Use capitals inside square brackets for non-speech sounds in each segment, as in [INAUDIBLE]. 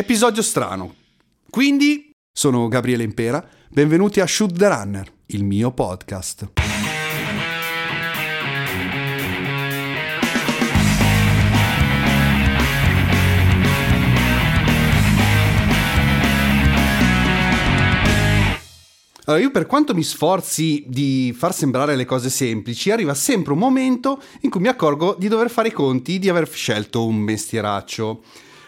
Episodio strano. Quindi, sono Gabriele Impera, benvenuti a Shoot the Runner, il mio podcast. Allora, io per quanto mi sforzi di far sembrare le cose semplici, arriva sempre un momento in cui mi accorgo di dover fare i conti di aver scelto un mestieraccio.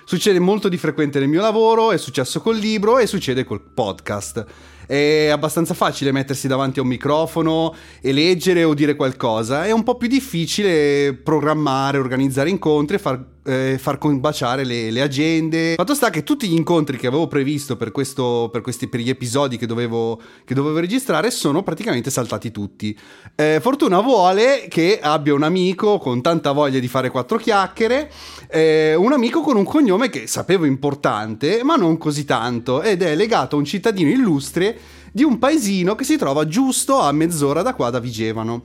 Succede molto di frequente nel mio lavoro, è successo col libro e succede col podcast. È abbastanza facile mettersi davanti a un microfono e leggere o dire qualcosa, è un po' più difficile programmare, organizzare incontri e far eh, far combaciare le, le, agende. Fatto sta che tutti gli incontri che avevo previsto per, questo, per, questi, per gli episodi che dovevo, che dovevo, registrare sono praticamente saltati tutti. Eh, fortuna vuole che abbia un amico con tanta voglia di fare quattro chiacchiere, eh, un amico con un cognome che sapevo importante, ma non così tanto, ed è legato a un cittadino illustre di un paesino che si trova giusto a mezz'ora da qua da Vigevano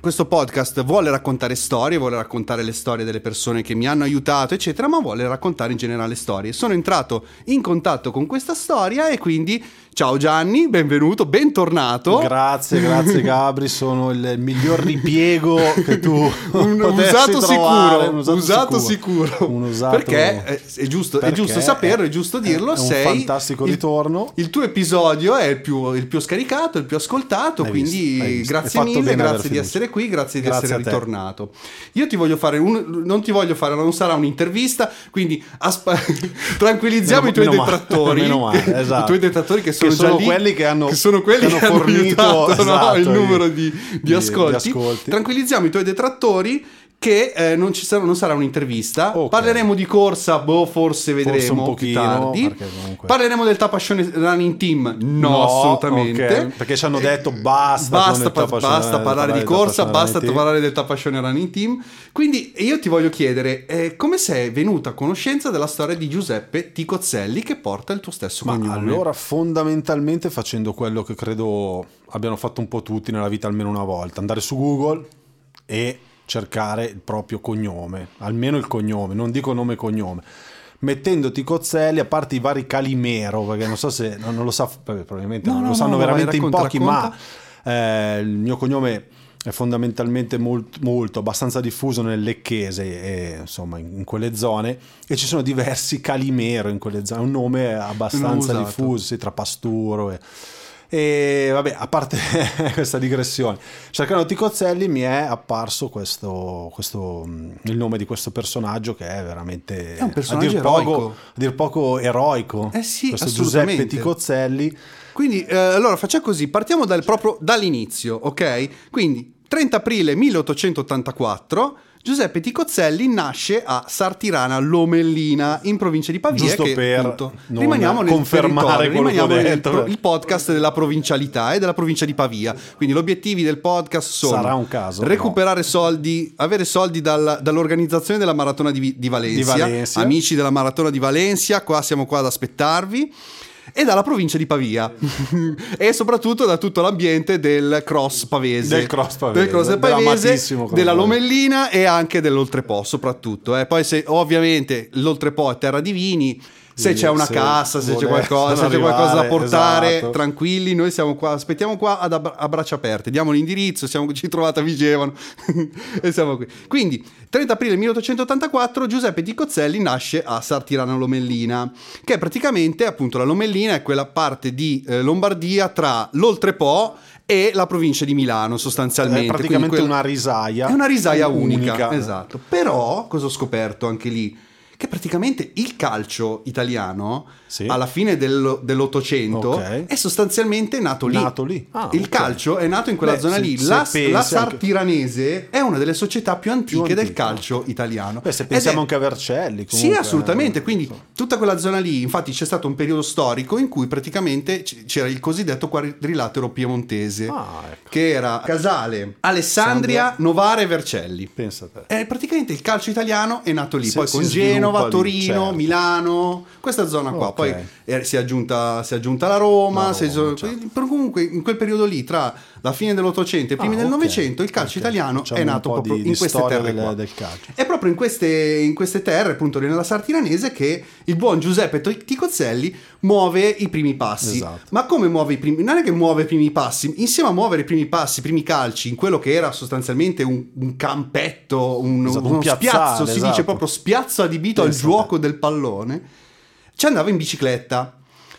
questo podcast vuole raccontare storie, vuole raccontare le storie delle persone che mi hanno aiutato, eccetera, ma vuole raccontare in generale storie. Sono entrato in contatto con questa storia e quindi Ciao Gianni, benvenuto, bentornato. Grazie, grazie Gabri, sono il miglior ripiego che tu [LAUGHS] un, usato sicuro, un usato, usato sicuro. sicuro. Un usato... Perché è, è, giusto, è giusto saperlo, è giusto dirlo, è un sei fantastico il, ritorno. Il tuo episodio è il più, il più scaricato, il più ascoltato, hai quindi visto, grazie mille, grazie di essere qui, grazie di grazie essere ritornato. Io ti voglio fare un non ti voglio fare, non sarà un'intervista, quindi aspa- [LAUGHS] tranquillizziamo meno, i tuoi [LAUGHS] detrattori, male, male, esatto. i tuoi detrattori che sono che sono lì, quelli che hanno, che sono quelli che hanno fornito aiutato, esatto, no? il numero di, di, di, ascolti. di, ascolti. Tranquillizziamo i tuoi detrattori che eh, non, sarà, non, sarà, un'intervista. Okay. Parleremo di corsa, boh, forse vedremo forse un pochino, tardi. Comunque... Parleremo del Tapascione Running Team? No, no assolutamente. Okay. Perché ci hanno detto basta, basta, pa- basta parlare di corsa, basta parlare del Tapascione Running Team. Quindi io ti voglio chiedere eh, come sei venuta a conoscenza della storia di Giuseppe Ticozzelli che porta il tuo stesso Ma cognome? Allora, fondamentalmente facendo quello che credo abbiano fatto un po' tutti nella vita almeno una volta, andare su Google e cercare il proprio cognome, almeno il cognome, non dico nome e cognome. Mettendoti Cozzelli, a parte i vari Calimero, perché non so se non, lo sa, probabilmente no, non no, lo sanno no, veramente racconta, in pochi, racconta. ma eh, il mio cognome è fondamentalmente molto, molto, abbastanza diffuso nel Lecchese e insomma in, in, quelle zone e ci sono diversi Calimero in quelle zone, è un nome abbastanza diffuso, sì, tra Pasturo e e vabbè, a parte [LAUGHS] questa digressione, cercando Ticozzelli mi è apparso questo, questo, il nome di questo personaggio che è veramente è un personaggio a dir, poco, a dir poco eroico. Eh sì, questo Giuseppe Ticozzelli. Quindi, eh, allora facciamo così, partiamo dal, proprio dall'inizio, ok? Quindi 30 aprile 1884 Giuseppe Ticozzelli nasce a Sartirana Lomellina in provincia di Pavia. Giusto che, per appunto, rimaniamo nel confermare rimaniamo nel pro, il podcast della provincialità e della provincia di Pavia. Quindi gli obiettivi del podcast sono Sarà un caso, recuperare no. soldi, avere soldi dal, dall'organizzazione della maratona di, di, Valencia. di Valencia. Amici della maratona di Valencia, qua siamo qua ad aspettarvi e dalla provincia di Pavia. [LAUGHS] E soprattutto da tutto l'ambiente del cross pavese. Del cross pavese, del cross pavese della Lomellina e anche dell'Oltrepo soprattutto eh. poi se ovviamente l'Oltrepo è terra di vini se c'è una cassa, se c'è qualcosa, se c'è qualcosa da portare, esatto. tranquilli, noi siamo qua, aspettiamo qua ad ab- a braccia aperte, diamo l'indirizzo, siamo, ci trovate a Vigevano [LAUGHS] e siamo qui. Quindi, 30 aprile 1884, Giuseppe Di Cozzelli nasce a Sartirano Lomellina, che è praticamente, appunto, la Lomellina è quella parte di eh, Lombardia tra l'Oltrepo e la provincia di Milano sostanzialmente. È praticamente quella... una risaia. È una risaia unica, unica, esatto. Però, cosa ho scoperto anche lì? Che praticamente il calcio italiano sì. alla fine del, dell'Ottocento okay. è sostanzialmente nato lì. Nato lì. Ah, il okay. calcio è nato in quella Beh, zona se, lì. La, la Sartiranese anche... è una delle società più antiche, più del calcio italiano. Beh, se pensiamo è... anche a Vercelli. Comunque... Sì, assolutamente. Quindi tutta quella zona lì, infatti c'è stato un periodo storico in cui praticamente c'era il cosiddetto quadrilatero piemontese, ah, ecco. che era Casale, Alessandria, Sandria. Novara e Vercelli. Pensa te. E praticamente il calcio italiano è nato lì, sì, poi con Genova Torino certo. Milano, questa zona qua. Ok. Poi eh, si, è aggiunta, si è aggiunta la Roma, La si è- certo. comunque in quel periodo lì, tra la fine dell'Ottocento e i primi Ah, del Novecento, il calcio ok. italiano Facciamo è un nato proprio di- in di queste terre del- del calcio. È proprio in queste, in queste terre, appunto nella Sartiranese, che il buon Giuseppe Ticozzelli muove i primi passi. Esatto. Ma come muove i primi? Non è che muove i primi passi, insieme a muovere i primi passi, i primi calci, in quello che era sostanzialmente un, un campetto, un, Esatto, un uno piazzale, spiazzo, si esatto. dice proprio spiazzo adibito al Pensa gioco del pallone, ci andava in bicicletta.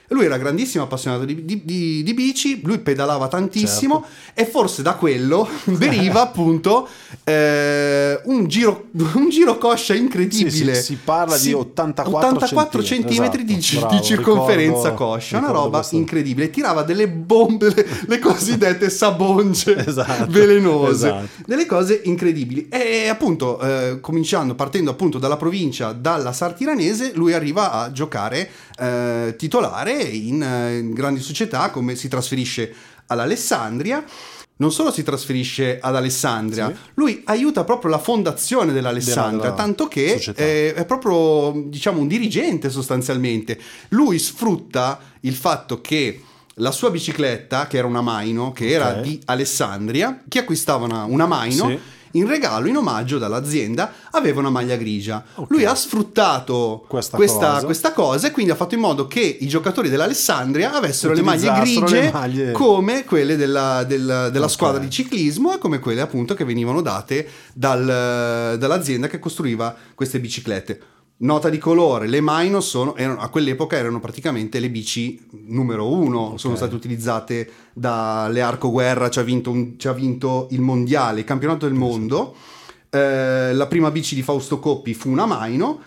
Lui era grandissimo appassionato di, di- di- di bici, lui pedalava tantissimo Certo. e forse da quello [LAUGHS] deriva appunto eh, un, giro, [LAUGHS] un giro coscia incredibile. Sì, sì, si parla di 84 84 centimetri, centimetri di, esatto, di circonferenza ricordo- coscia, una ricordo roba questo. incredibile. Tirava delle bombe, le, le cosiddette [LAUGHS] sabonge Esatto, velenose, esatto. delle cose incredibili. E appunto, eh, cominciando, partendo appunto dalla provincia, dalla Sartiranese, lui arriva a giocare eh, titolare in, eh, in grandi società, come si trasferisce all'Alessandria. Non solo si trasferisce ad Alessandria, Sì. lui aiuta proprio la fondazione dell'Alessandria, Della- della tanto che società. eh, è proprio diciamo un dirigente sostanzialmente. Lui sfrutta il fatto che la sua bicicletta, che era una Maino, che era Ok. di Alessandria, chi acquistava una, una Maino, Sì. In regalo, in omaggio dall'azienda, aveva una maglia grigia. Ok. Lui ha sfruttato Questa questa, cosa. questa cosa e quindi ha fatto in modo che i giocatori dell'Alessandria avessero le maglie grigie le maglie- come quelle della, del- della Ok. squadra di ciclismo e come quelle appunto che venivano date dal- dall'azienda che costruiva queste biciclette. Nota di colore, le Maino sono, erano- a quell'epoca erano praticamente le bici numero uno, sono state utilizzate dalle Arco Guerra, ci ha vinto, un- ci ha vinto il mondiale, il campionato del mondo, Eh, la prima bici di Fausto Coppi fu una Maino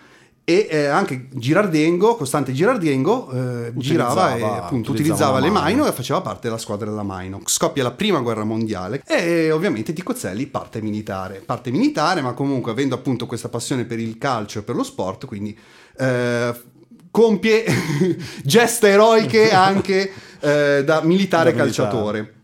e eh, anche Girardengo, Costante Girardengo, eh, girava e appunto utilizzava utilizzava le Maino. E faceva parte della squadra della Maino. Scoppia la prima guerra mondiale e ovviamente Ticozzelli parte militare. Parte militare, ma comunque avendo appunto questa passione per il calcio e per lo sport, quindi eh, compie [LAUGHS] gesta eroiche anche eh, da militare Da militare. calciatore.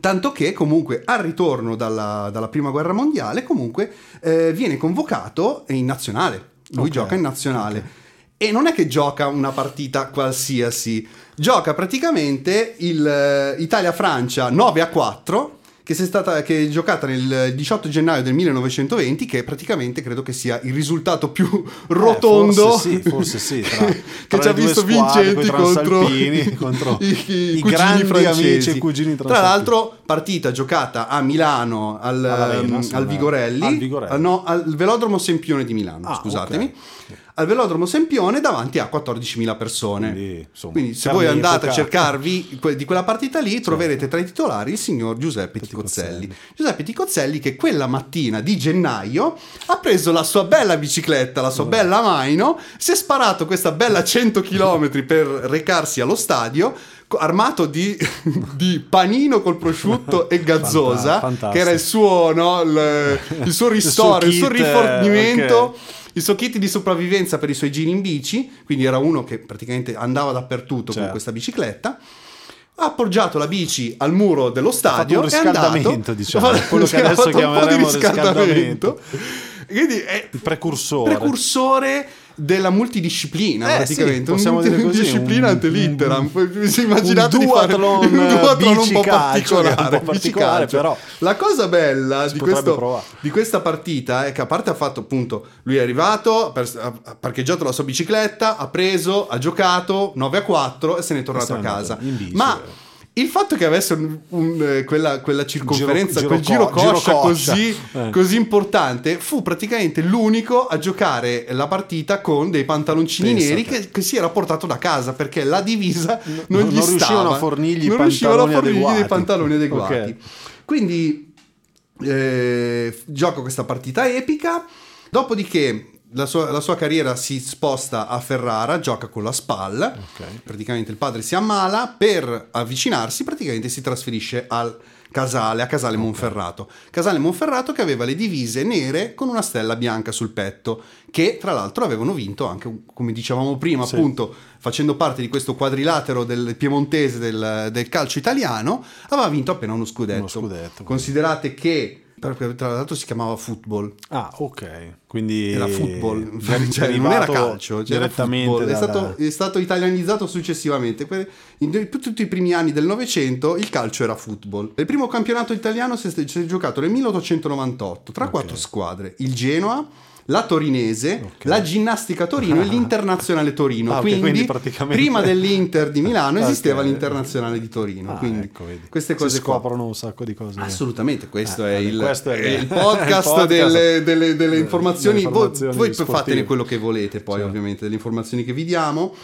Tanto che comunque al ritorno dalla, dalla prima guerra mondiale comunque eh, viene convocato in nazionale. Lui Ok, gioca in nazionale. E non è che gioca una partita qualsiasi, gioca praticamente il eh, Italia-Francia 9 a 4, che, stata, che è giocata nel 18 gennaio del 1920, che praticamente credo che sia il risultato più rotondo forse sì, forse sì, [LAUGHS] tra- che tra ci ha visto vincenti contro, [LAUGHS] contro i, i i grandi francesi. amici e cugini Tra l'altro, partita giocata a Milano al, All'Arena, ehm, sì, al. Vigorelli, Al Vigorelli. ah, no, al Velodromo Sempione di Milano, Ah, scusatemi. ok. Al Velodromo Sempione davanti a 14.000 persone. Quindi, insomma, Quindi se voi andate a cercarvi que- di quella partita lì, troverete tra i titolari il signor Giuseppe Ticozzelli. Ticozzelli. Giuseppe Ticozzelli che quella mattina di gennaio ha preso la sua bella bicicletta, la sua bella Maino, si è sparato questa bella 100 km per recarsi allo stadio armato di, [LAUGHS] di panino col prosciutto e gazzosa, Fantastico. che era il suo, no, il, [LAUGHS] il suo ristoro, il suo, kit, eh, rifornimento ok. il suo kit di sopravvivenza per i suoi giri in bici, quindi era uno che praticamente andava dappertutto con Certo. questa bicicletta. Ha appoggiato la bici al muro dello stadio. un è andato- riscaldamento, [LAUGHS] diciamo, ha fatto- quello che ha adesso fatto un po' di chiameremo riscaldamento. Quindi è Il precursore. precursore della multidisciplina Eh, praticamente. Sì, possiamo dire così, multidisciplina un- ante litteram. Un- immaginate un di fare duathlon, un duathlon un po' è un particolare, po' particolare, però la cosa bella di, questo- di questa partita è che a parte ha fatto appunto lui è arrivato ha parcheggiato la sua bicicletta ha preso ha giocato 9 a 4 e se n'è tornato a casa. bici, ma eh. Il fatto che avesse un- un, eh, quella, quella circonferenza, Giro- quel giro giro co- coscia giro coscia. così, Eh. così importante, fu praticamente l'unico a giocare la partita con dei pantaloncini Pensa neri che, che si era portato da casa perché la divisa non, non gli riuscivano stava. a fornirgli non riuscivano a fornirgli dei adeguati. pantaloni adeguati. Ok. Quindi eh, gioca questa partita epica. Dopodiché la sua, la sua carriera si sposta a Ferrara, gioca con la SPAL. Ok. Praticamente il padre si ammala, per avvicinarsi praticamente si trasferisce al Casale, a Casale Monferrato. Casale Monferrato che aveva le divise nere con una stella bianca sul petto, che tra l'altro avevano vinto anche, come dicevamo prima, Sì. appunto, facendo parte di questo quadrilatero del piemontese del, del calcio italiano, aveva vinto appena uno scudetto. Uno scudetto, Considerate che perché tra l'altro si chiamava football. Ah, ok. Quindi Era football, [LAUGHS] cioè, non era calcio, cioè era direttamente football. È, dalla- stato, è stato italianizzato successivamente. In tutti i primi anni del Novecento il calcio era football. Il primo campionato italiano si è, si è giocato nel 1898 tra Ok. quattro squadre: il Genoa, la Torinese, Ok. la Ginnastica Torino e [LAUGHS] l'Internazionale Torino. Ah, ok, quindi, quindi praticamente- prima dell'Inter di Milano [LAUGHS] esisteva Ok. l'Internazionale di Torino. Ah, quindi ecco, queste Si cose qua. scoprono un sacco di cose. Assolutamente, questo, Eh, è, il, questo è il- [LAUGHS] podcast, il podcast delle, delle- delle delle informazioni. Voi, informazioni voi sportive. fatene quello che volete, poi, Certo. ovviamente, delle informazioni che vi diamo.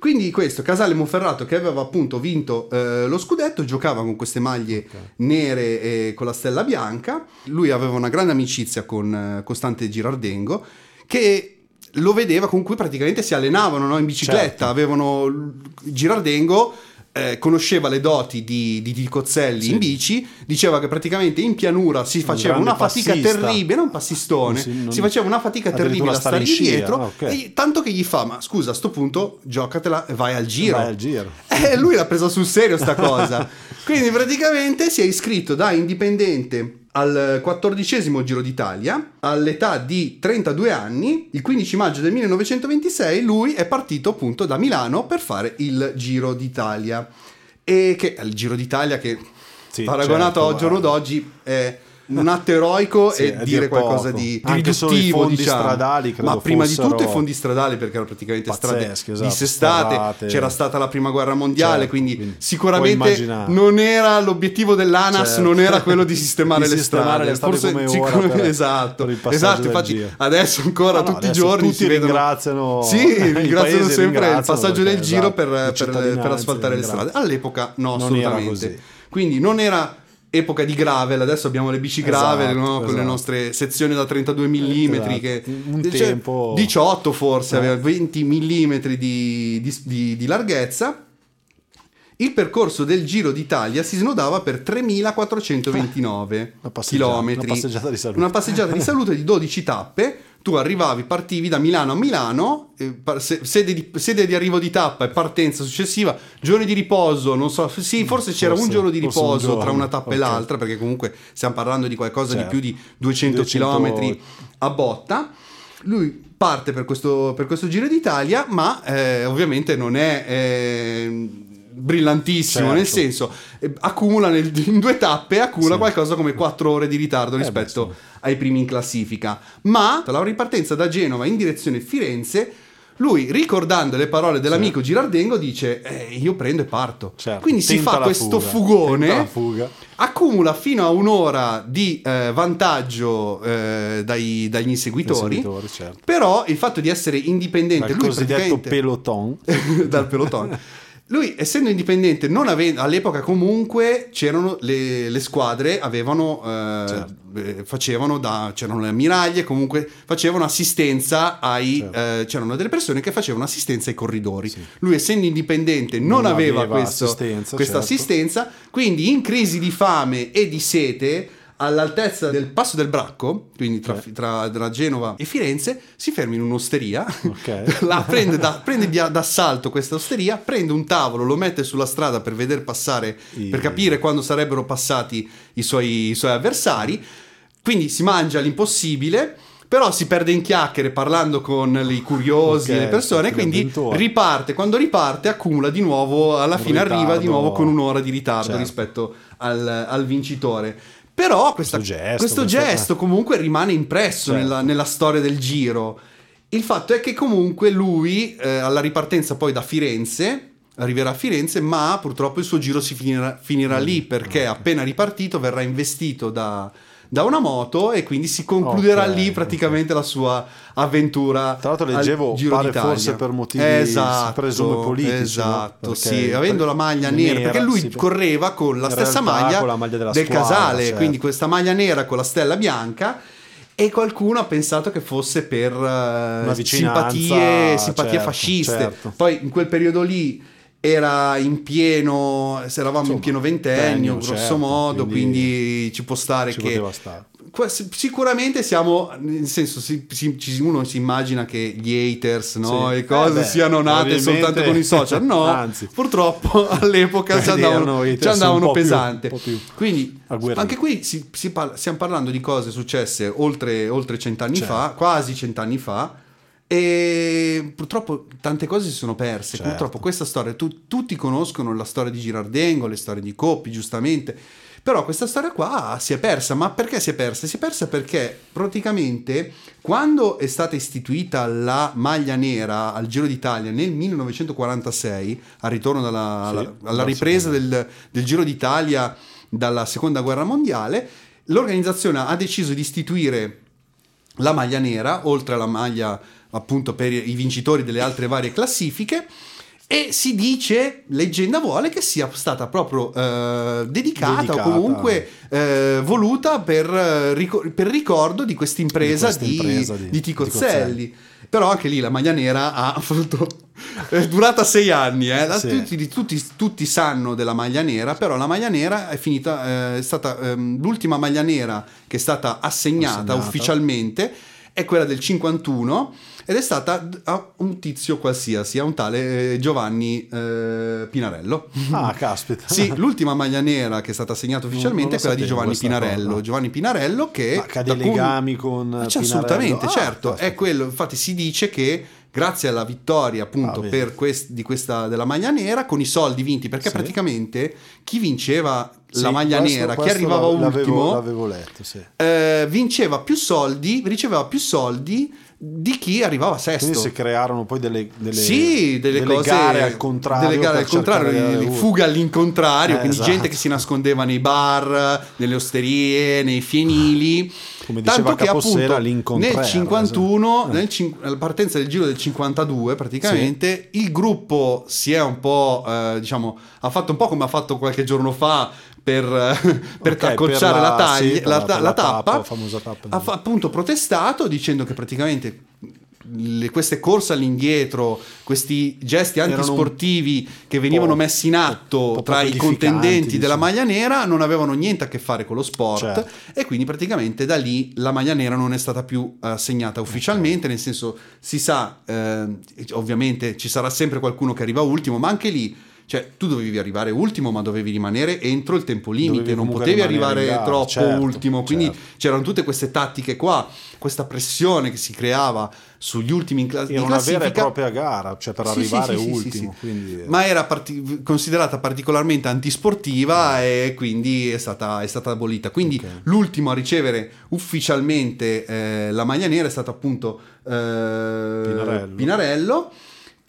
Quindi questo, Casale Monferrato che aveva appunto vinto eh, lo scudetto, giocava con queste maglie nere e con la stella bianca. Lui aveva una grande amicizia con eh, Costante Girardengo che lo vedeva con cui praticamente si allenavano no? in bicicletta. Certo. Avevano Girardengo eh, conosceva le doti di, di, di Cozzelli Sì. in bici, diceva che praticamente in pianura si faceva grande una fatica passista. terribile, non passistone, Sì, non- si faceva una fatica terribile a stare scia, dietro, ah, ok. e tanto che gli fa, ma scusa a sto punto giocatela e vai al giro. Vai al giro. [LAUGHS] E lui l'ha presa sul serio sta cosa. [LAUGHS] Quindi praticamente si è iscritto da indipendente al quattordicesimo Giro d'Italia all'età di 32 anni. Il 15 maggio del 1926 lui è partito appunto da Milano per fare il Giro d'Italia. E che è il Giro d'Italia che Sì, paragonato certo, al giorno guarda. d'oggi è un atto eroico Sì, e dire dir qualcosa di, Anche solo i fondi diciamo. stradali ma prima di tutto i fondi stradali perché erano praticamente strade esatto, dissestate sterrate. c'era stata la prima guerra mondiale Certo, quindi, quindi sicuramente non era l'obiettivo dell'ANAS Certo. non era quello di [LAUGHS] sistemare Di le sistemare strade. le strade come ora sicuramente- per- [LAUGHS] esatto per esatto infatti adesso ancora No, tutti i adesso giorni tutti ringraziano- sì [LAUGHS] i ringraziano sempre il passaggio del giro esatto, per, per asfaltare le strade. All'epoca no assolutamente. quindi non era epoca di gravel, adesso abbiamo le bici gravel Esatto, no? con le esatto. nostre sezioni da 32 mm Esatto. che Un cioè, tempo- 18 forse, Eh. aveva 20 mm di, di- di- di larghezza. Il percorso del Giro d'Italia si snodava per 3.429 Una passeggiata- km. una passeggiata di salute. Una passeggiata di salute di 12 tappe. Tu arrivavi, partivi da Milano a Milano, eh, sede, di, sede di arrivo di tappa e partenza successiva, giorni di riposo, non so, sì, forse c'era Forse- un giorno di un riposo tra giorno, una tappa e ok. l'altra, perché comunque stiamo parlando di qualcosa di Certo. più di 200, 200 km a botta. Lui parte per questo, per questo Giro d'Italia, ma eh, ovviamente non è eh, brillantissimo, Certo. nel senso eh, accumula nel- [LAUGHS] in due tappe, accumula Sì. qualcosa come 4 ore di ritardo Eh beh, rispetto sì. ai primi in classifica. Ma la ripartenza da Genova in direzione Firenze, lui ricordando le parole dell'amico Girardengo dice eh, io prendo e parto. Certo, Quindi si tenta fa la questo fuga, fugone accumula fino a un'ora di eh, vantaggio eh, dai- dagli inseguitori. Inseguitori, certo. Però il fatto di essere indipendente, Dal lui cosiddetto peloton. [LAUGHS] dal peloton. [LAUGHS] Lui, essendo indipendente, non avendo, all'epoca comunque c'erano le, le squadre, avevano, eh, Certo. eh, facevano da, c'erano le ammiraglie, comunque facevano assistenza ai, Certo. eh, c'erano delle persone che facevano assistenza ai corridori. Lui, essendo indipendente, non, Non aveva, aveva questo- assistenza, questa certo. assistenza, quindi in crisi di fame e di sete, all'altezza del passo del Bracco, quindi tra, Sì. tra- tra Genova e Firenze, si ferma in un'osteria, Ok. [LAUGHS] la prende, da- prende di- d'assalto questa osteria, prende un tavolo, lo mette sulla strada per vedere passare, I- per capire quando sarebbero passati i suoi, i suoi avversari, quindi si mangia l'impossibile. Però si perde in chiacchiere parlando con i curiosi e le persone, quindi riparte. Quando riparte, accumula di nuovo, alla Un fine arriva di ritardo. nuovo con un'ora di ritardo Certo. rispetto al, al vincitore. Però questa- Questo gesto, questo gesto comunque rimane impresso Certo. nella, nella storia del giro. Il fatto è che comunque lui, eh, alla ripartenza poi da Firenze, arriverà a Firenze, ma purtroppo il suo giro si finirà, finirà Mm, lì perché appena ripartito verrà investito da, da una moto e quindi si concluderà Ok, lì praticamente la sua avventura. Tra l'altro al leggevo, Giro pare d'Italia. forse per motivi, esatto, si presume politici, no? Esatto, Perché sì, avendo la maglia nera, nera, perché lui sì, correva con la stessa maglia, la maglia del squadra, casale, certo. quindi questa maglia nera con la stella bianca e qualcuno ha pensato che fosse per eh, simpatie, simpatie certo, fasciste. certo. Poi in quel periodo lì era in pieno, se eravamo in Insomma, pieno ventennio, grosso certo, modo, quindi, quindi ci può stare ci che stare. sicuramente siamo, nel senso, si- si- uno si immagina che gli haters no, Sì. e cose Eh beh, siano nate soltanto con i social. No, [LAUGHS] Anzi. purtroppo [LAUGHS] all'epoca ci andavano, ci andavano più- pesante. po' più Quindi anche qui si- si parla- stiamo parlando di cose successe oltre, oltre cent'anni Certo. fa, quasi cent'anni fa. E purtroppo tante cose si sono perse. Certo. Purtroppo questa storia, tu- tutti conoscono la storia di Girardengo, le storie di Coppi, giustamente. Però questa storia qua si è persa. Ma perché si è persa? Si è persa perché praticamente quando è stata istituita la maglia nera al Giro d'Italia nel 1946, al ritorno dalla, Sì, alla, alla ripresa del, del Giro d'Italia dalla seconda guerra mondiale, l'organizzazione ha deciso di istituire la maglia nera, oltre alla maglia appunto per i vincitori delle altre varie classifiche. E si dice, leggenda vuole, che sia stata proprio eh, dedicata, Dedicata. o comunque eh, voluta per, eh, per ricordo di questa impresa Di di, di- di Ticozzelli. Però anche lì la maglia nera ha avuto, è durata sei anni, eh. La- Sì. tutti, tutti- tutti sanno della maglia nera, però la maglia nera è finita, eh, è stata ehm, l'ultima maglia nera che è stata assegnata, Assegnata. ufficialmente, è quella del 51 ed è stata a un tizio qualsiasi, a un tale eh, Giovanni eh, Pinarello. Ah, caspita. Sì, l'ultima maglia nera che è stata assegnata ufficialmente è quella di Giovanni Pinarello. cosa. Giovanni Pinarello che... Ma che ha dei legami con c'è Pinarello? assolutamente, Ah, certo, caspita. è quello. Infatti si dice che grazie alla vittoria appunto Ah, quest- di questa, della maglia nera con i soldi vinti, perché Sì. praticamente chi vinceva Sì, la maglia questo- nera, chi questo arrivava l'avevo- ultimo, L'avevo letto, sì. eh, vinceva più soldi, riceveva più soldi di chi arrivava sesto. Quindi si crearono poi delle, delle, sì, delle, cose, gare al contrario. delle gare al contrario, di- fuga all'incontrario, Eh, quindi esatto. gente che si nascondeva nei bar, nelle osterie, nei fienili. Come diceva Tanto che Capossera, appunto l'incontrare, nel 51, esatto. nel cin- alla partenza del giro del 52, praticamente il gruppo si è un po', eh, diciamo, ha fatto un po' come ha fatto qualche giorno fa per, [LAUGHS] per Ok, accorciare per la, la- taglia, sì, la, la- tappa, tappa, tappa. ha fa- appunto protestato dicendo che praticamente le- queste corse all'indietro, questi gesti antisportivi che venivano messi in atto tra i contendenti della diciamo. maglia nera non avevano niente a che fare con lo sport Certo. e quindi praticamente da lì la maglia nera non è stata più assegnata ufficialmente, nel senso si sa, eh, ovviamente ci sarà sempre qualcuno che arriva ultimo, ma anche lì cioè, tu dovevi arrivare ultimo, ma dovevi rimanere entro il tempo limite, Dovevi non potevi arrivare gara, troppo certo, ultimo. Quindi certo. c'erano tutte queste tattiche qua, questa pressione che si creava sugli ultimi in cla- di Era una vera e propria gara, cioè per Sì, arrivare sì, sì, ultimo. quindi- Ma era parti- considerata particolarmente antisportiva e quindi è stata, è stata abolita. Quindi Ok. l'ultimo a ricevere ufficialmente eh, la maglia nera è stato appunto eh, Pinarello. Pinarello,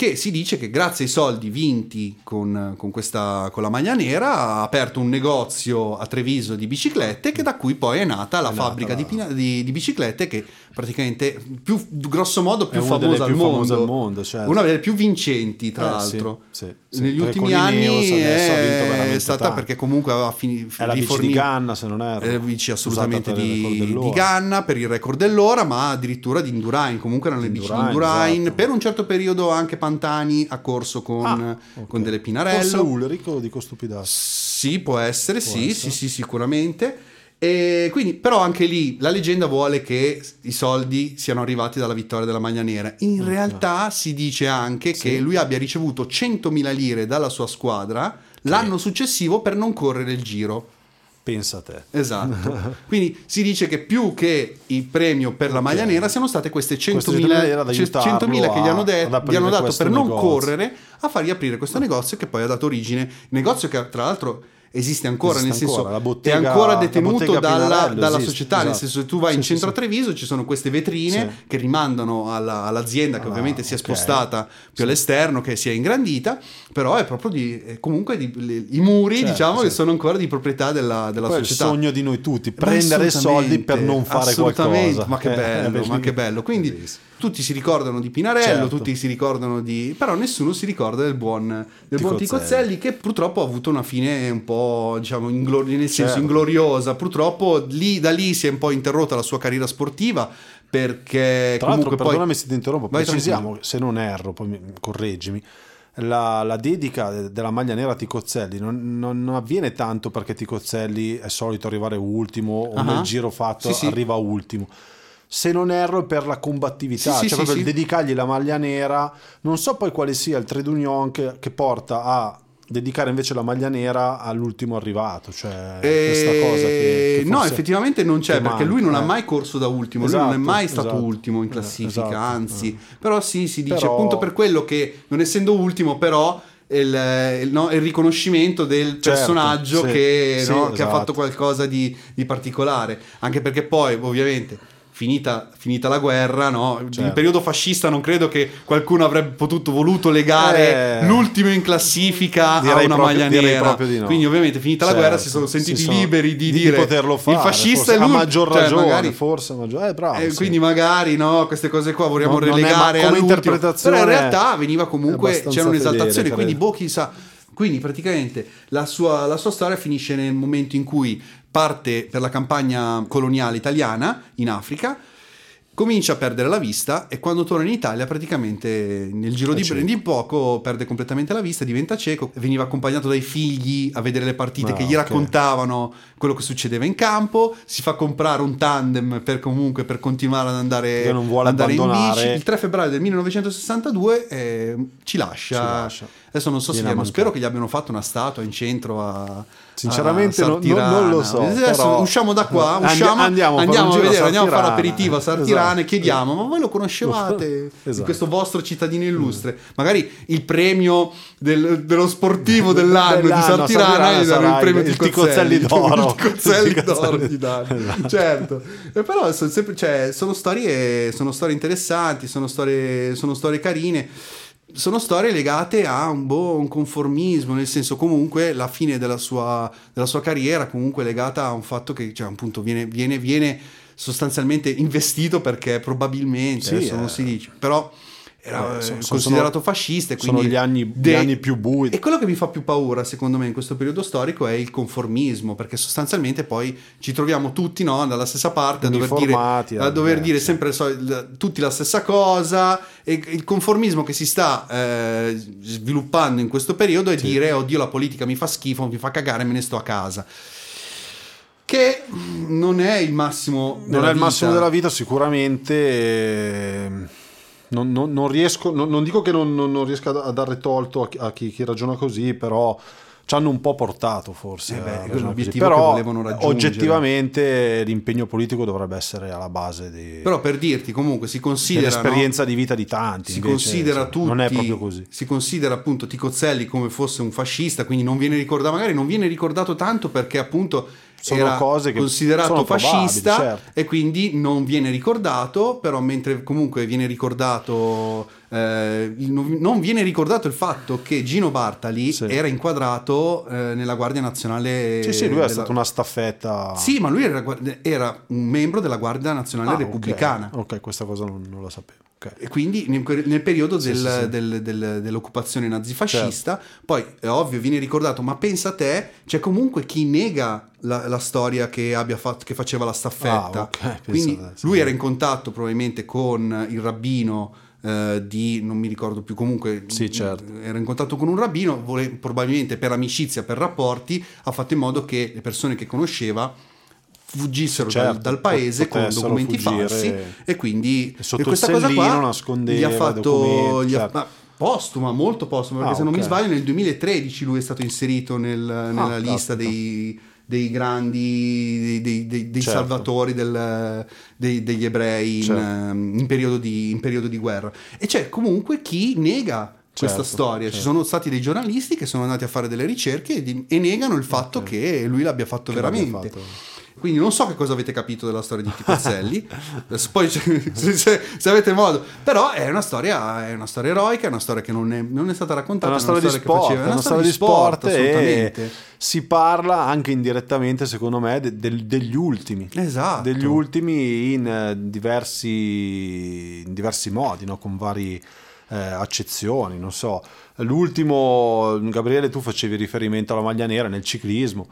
che si dice che grazie ai soldi vinti con, con questa, con la maglia nera ha aperto un negozio a Treviso di biciclette che da cui poi è nata la È nata fabbrica la- di, di- di biciclette che praticamente più grosso modo più famosa delle al più mondo, famose al mondo, certo. una delle più vincenti tra Eh, l'altro sì, sì. Negli ultimi anni vinto è veramente stata tanto. perché comunque aveva finito È la bici di Ganna, se non erro. eh, bici assolutamente per il record di, di Ganna per il record dell'ora ma addirittura di Indurain comunque erano le bici di Indurain, esatto. per un certo periodo anche Pantani ha corso con, Ah, ok. con delle Forse Pinarello Ulrich o dico stupidazzi. sì, può essere, sì, essere. sì, sì, sicuramente. E quindi, però, anche lì la leggenda vuole che i soldi siano arrivati dalla vittoria della Maglia Nera. In realtà si dice anche Sì. che lui abbia ricevuto 100.000 lire dalla sua squadra l'anno successivo per non correre il giro. Pensa a te. Esatto. [LAUGHS] Quindi si dice che più che il premio per la maglia nera siano state queste 100.000, Queste 100.000 lire ad ce- aiutarlo 100.000 che gli hanno, de- gli hanno dato per non negozio. correre a fargli aprire questo negozio che poi ha dato origine, negozio che tra l'altro esiste ancora, Esiste nel senso ancora, la bottega- è ancora detenuto dalla, dalla esiste, società, nel esatto. senso che tu vai in Sì, centro sì, a Treviso, ci sono queste vetrine Sì. che rimandano alla- all'azienda che Ah, ovviamente si è spostata più all'esterno, che si è ingrandita, però è proprio di, comunque di- le- i muri Certo, diciamo che sono ancora di proprietà della, della Poi è il società. sogno di noi tutti, Ma prendere soldi per non fare qualcosa. Ma che Eh, bello, eh, ma che bello. Quindi. Tutti si ricordano di Pinarello, Certo. tutti si ricordano di... però nessuno si ricorda del buon, del buon Ticozzelli. Che purtroppo ha avuto una fine un po', diciamo, inglo- nel senso Certo. ingloriosa. Purtroppo lì, da lì si è un po' interrotta la sua carriera sportiva perché Tra l'altro, comunque poi... perdonami se ti interrompo, Vai precisiamo, se non erro, poi mi- correggimi, la, la dedica de- della maglia nera a Ticozzelli non, non- non avviene tanto perché Ticozzelli è solito arrivare ultimo o Ah. nel giro fatto Sì, sì. arriva ultimo. Se non erro per la combattività, Sì, cioè sì, proprio sì. il dedicargli la maglia nera. Non so poi quale sia il trade union che, che porta a dedicare invece la maglia nera all'ultimo arrivato. Cioè questa cosa che, Eh, che no, forse- effettivamente non c'è perché lui non ha manca, eh. mai corso da ultimo, lui non è Esatto, mai stato esatto. ultimo in Eh, classifica, esatto, anzi, eh. però sì, si dice Però- appunto per quello che non essendo ultimo, però il, il- no, il riconoscimento del Certo, personaggio sì, che, sì, no, che ha esatto. fatto qualcosa di, di particolare, anche perché poi ovviamente finita, finita la guerra, no? il Certo. periodo fascista non credo che qualcuno avrebbe potuto voluto legare Eh, l'ultimo in classifica a una proprio- maglia nera. di no. Quindi ovviamente finita la Certo, guerra si sono sentiti si sono- liberi di, di dire poterlo fare. il fascista forse, è a lui, maggior cioè, ragione, magari- forse a maggior eh, bravo, eh, sì. quindi magari no, queste cose qua non è- relegare ma come interpretazione Però in realtà veniva è comunque c'era un'esaltazione, fedele, quindi credo. boh chissà. Quindi praticamente la sua, la sua storia finisce nel momento in cui parte per la campagna coloniale italiana in Africa, comincia a perdere la vista e quando torna in Italia praticamente nel giro È di, di poco perde completamente la vista, diventa cieco, veniva accompagnato dai figli a vedere le partite Ah, che gli ok. raccontavano quello che succedeva in campo, si fa comprare un tandem per comunque per continuare ad andare, andare in bici. Il 3 febbraio del 1962 eh, ci, lascia. Ci lascia. Adesso non so se gli hanno, spero che gli abbiano fatto una statua in centro a Sinceramente a non- non- Sartirana. lo so, Adesso però- usciamo da qua, usciamo, andiamo andiamo, a giro a vedere, andiamo a fare Sartirana. aperitivo a Sartirana e Esatto. chiediamo, ma voi lo conoscevate? [LAUGHS] Esatto. Questo vostro cittadino illustre. Magari il premio del- dello sportivo dell'anno, [LAUGHS] Dell'anno di Sartirana Sartirana gli danno il premio il. Ticozzelli d'oro. [LAUGHS] Il d'oro gli danno. Esatto. Certo. E però sono, sempre- cioè, sono storie, sono storie interessanti, sono storie, sono storie carine. Sono storie legate a un, boh, un conformismo, nel senso comunque la fine della sua, della sua carriera comunque legata a un fatto che cioè, appunto viene, viene, viene sostanzialmente investito perché probabilmente, Sì, adesso non eh. si dice, però era Eh, sono- considerato sono- fascista e sono quindi gli anni- gli de- anni più bui. E quello che mi fa più paura secondo me in questo periodo storico è il conformismo, perché sostanzialmente poi ci troviamo tutti no, dalla stessa parte a dover dire, a dover dire sempre so- tutti la stessa cosa e il conformismo che si sta eh, sviluppando in questo periodo è Sì. dire oddio la politica mi fa schifo, mi fa cagare, me ne sto a casa. Che non è il massimo non è il massimo vita. della vita sicuramente eh, non, non- non riesco non, non dico che non, non- non riesca a dare tolto a chi, a chi- chi ragiona così però ci hanno un po' portato forse Eh beh, è così. l'obiettivo che però volevano raggiungere. oggettivamente l'impegno politico dovrebbe essere alla base di, Però per dirti comunque si considera no? dell'esperienza di vita di tanti si invece, considera insomma, tutti non è proprio così si considera appunto Ticozzelli come fosse un fascista quindi non viene ricordato magari non viene ricordato tanto perché appunto Sono cose che considerato fascista certo. e quindi non viene ricordato però mentre comunque viene ricordato eh, non viene ricordato il fatto che Gino Bartali Sì. era inquadrato eh, nella Guardia Nazionale sì sì lui è della- stata una staffetta sì ma lui era, era un membro della Guardia Nazionale Ah. Repubblicana ok questa cosa non, non la sapevo ok. e quindi nel, nel periodo del- sì, sì. del- del- dell'occupazione nazifascista, poi è ovvio viene ricordato, ma pensa a te, c'è comunque chi nega la, la storia che, abbia fatto, che faceva la staffetta. Ah, ok, pensa quindi a te, sì. lui era in contatto probabilmente con il rabbino. eh, di non mi ricordo più comunque certo. era in contatto con un rabbino vole- probabilmente per amicizia per rapporti ha fatto in modo che le persone che conosceva fuggissero dal- Certo, dal, paese con documenti falsi e quindi E questa cosa qua gli ha fatto gli ha- certo. ma postuma, molto postuma, perché Ah, se non mi sbaglio nel 2013 lui è stato inserito nel- nella lista caspita. dei, dei grandi, dei, dei- dei- Certo. salvatori del- degli ebrei in, Certo. ehm, in periodo di, in periodo di guerra. E c'è comunque chi nega questa Certo, storia. Ci certo. sono stati dei giornalisti che sono andati a fare delle ricerche e, di- e negano il fatto Ok. che lui l'abbia fatto Che l'abbia veramente. fatto. Quindi non so che cosa avete capito della storia di Adesso poi se, se- se avete modo, però è una storia, è una storia eroica, è una storia che non è, non è stata È raccontata, una storia di sport, faceva- è una storia di sport assolutamente. si parla anche indirettamente, secondo me, de- del- degli ultimi. Esatto. Degli ultimi in eh, diversi, in diversi modi, no? con varie eh, accezioni, non so. L'ultimo, Gabriele, tu facevi riferimento alla maglia nera nel ciclismo.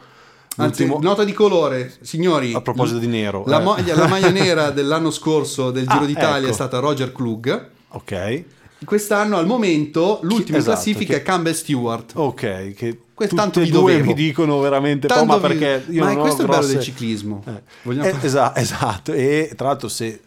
Anzi, L'ultimo, nota di colore, signori. a proposito di nero. La, eh. maglia, la maglia [LAUGHS] nera dell'anno scorso del Giro Ah, d'Italia ecco. è stata Roger Klug. Ok. quest'anno al momento in esatto, classifica che- è Campbell Stewart. Ok, che tutti vi due mi dicono veramente po', Tanto ma vi- perché io ma non questo è il bello grosse- del ciclismo. Eh. Eh, esa- esatto, e tra l'altro se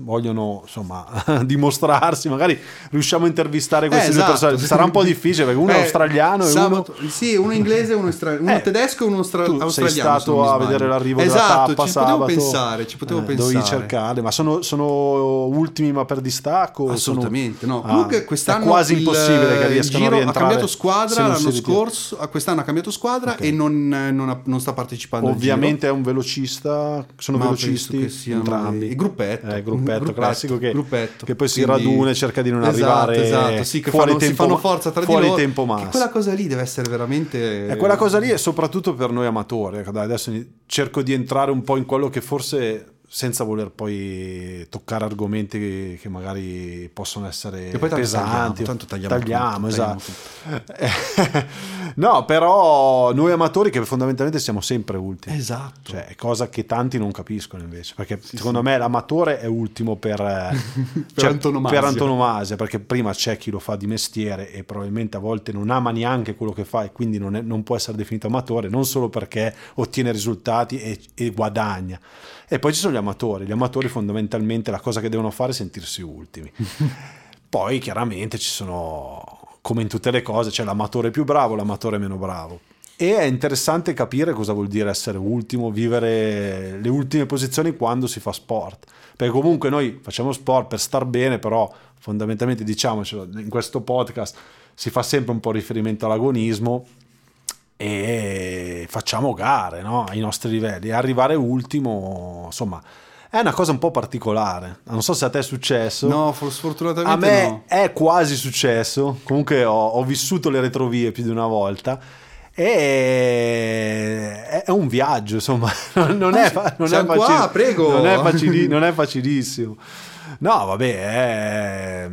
vogliono insomma [LAUGHS] dimostrarsi magari riusciamo a intervistare queste Eh, due esatto. persone sarà un po' difficile perché uno è Eh, australiano e uno sabato- Sì, uno inglese, uno, estra- uno Eh, tedesco e uno sei australiano. se stato a vedere l'arrivo esatto, della tappa ci sabato potevo pensare, ci potevo Eh, pensare. dovevi cercare ma sono, sono ultimi ma per distacco sono- Assolutamente, no. Ah, Comunque quest'anno è quasi il- impossibile che riescano a rientrare ha cambiato squadra l'anno scorso, quest'anno ha cambiato squadra Ok. e non, non ha- non sta partecipando ovviamente è un velocista sono Ma velocisti entrambi il gruppetto. Eh, il gruppetto, Gruppetto, classico che, gruppetto. che poi si Quindi- raduna e cerca di non Esatto, arrivare esatto, sì, che fuori fanno, si tempo fanno ma- forza tra fuori di loro. tempo che massimo quella cosa lì deve essere veramente E quella cosa lì è soprattutto per noi amatori. ecco, adesso cerco di entrare un po' in quello che forse senza voler poi toccare argomenti che, che magari possono essere pesanti. tagliamo, tanto tagliamo tutto, esatto. tagliamo [LAUGHS] no, però noi amatori che fondamentalmente siamo sempre ultimi. Esatto. Cioè, è cosa che tanti non capiscono invece, perché secondo me l'amatore è ultimo per, eh, [LAUGHS] cioè, antonomasia. per antonomasia, perché prima c'è chi lo fa di mestiere e probabilmente a volte non ama neanche quello che fa e quindi non, è- non può essere definito amatore, non solo perché ottiene risultati e, e guadagna. E poi ci sono gli amatori, gli amatori fondamentalmente la cosa che devono fare è sentirsi ultimi. [LAUGHS] Poi chiaramente ci sono, come in tutte le cose, c'è l'amatore più bravo, l'amatore meno bravo. E è interessante capire cosa vuol dire essere ultimo, vivere le ultime posizioni quando si fa sport. Perché comunque noi facciamo sport per star bene, però fondamentalmente diciamocelo, in questo podcast si fa sempre un po' riferimento all'agonismo e facciamo gare no? ai nostri livelli. E arrivare ultimo, insomma, è una cosa un po' particolare. Non so se a te è successo. No, for- A sfortunatamente me no. è quasi successo, comunque ho, ho vissuto le retrovie più di una volta e è un viaggio, insomma, [LAUGHS] non è, fa- non è siamo qua, prego. non è, facili- [LAUGHS] non è facilissimo. No, vabbè, è,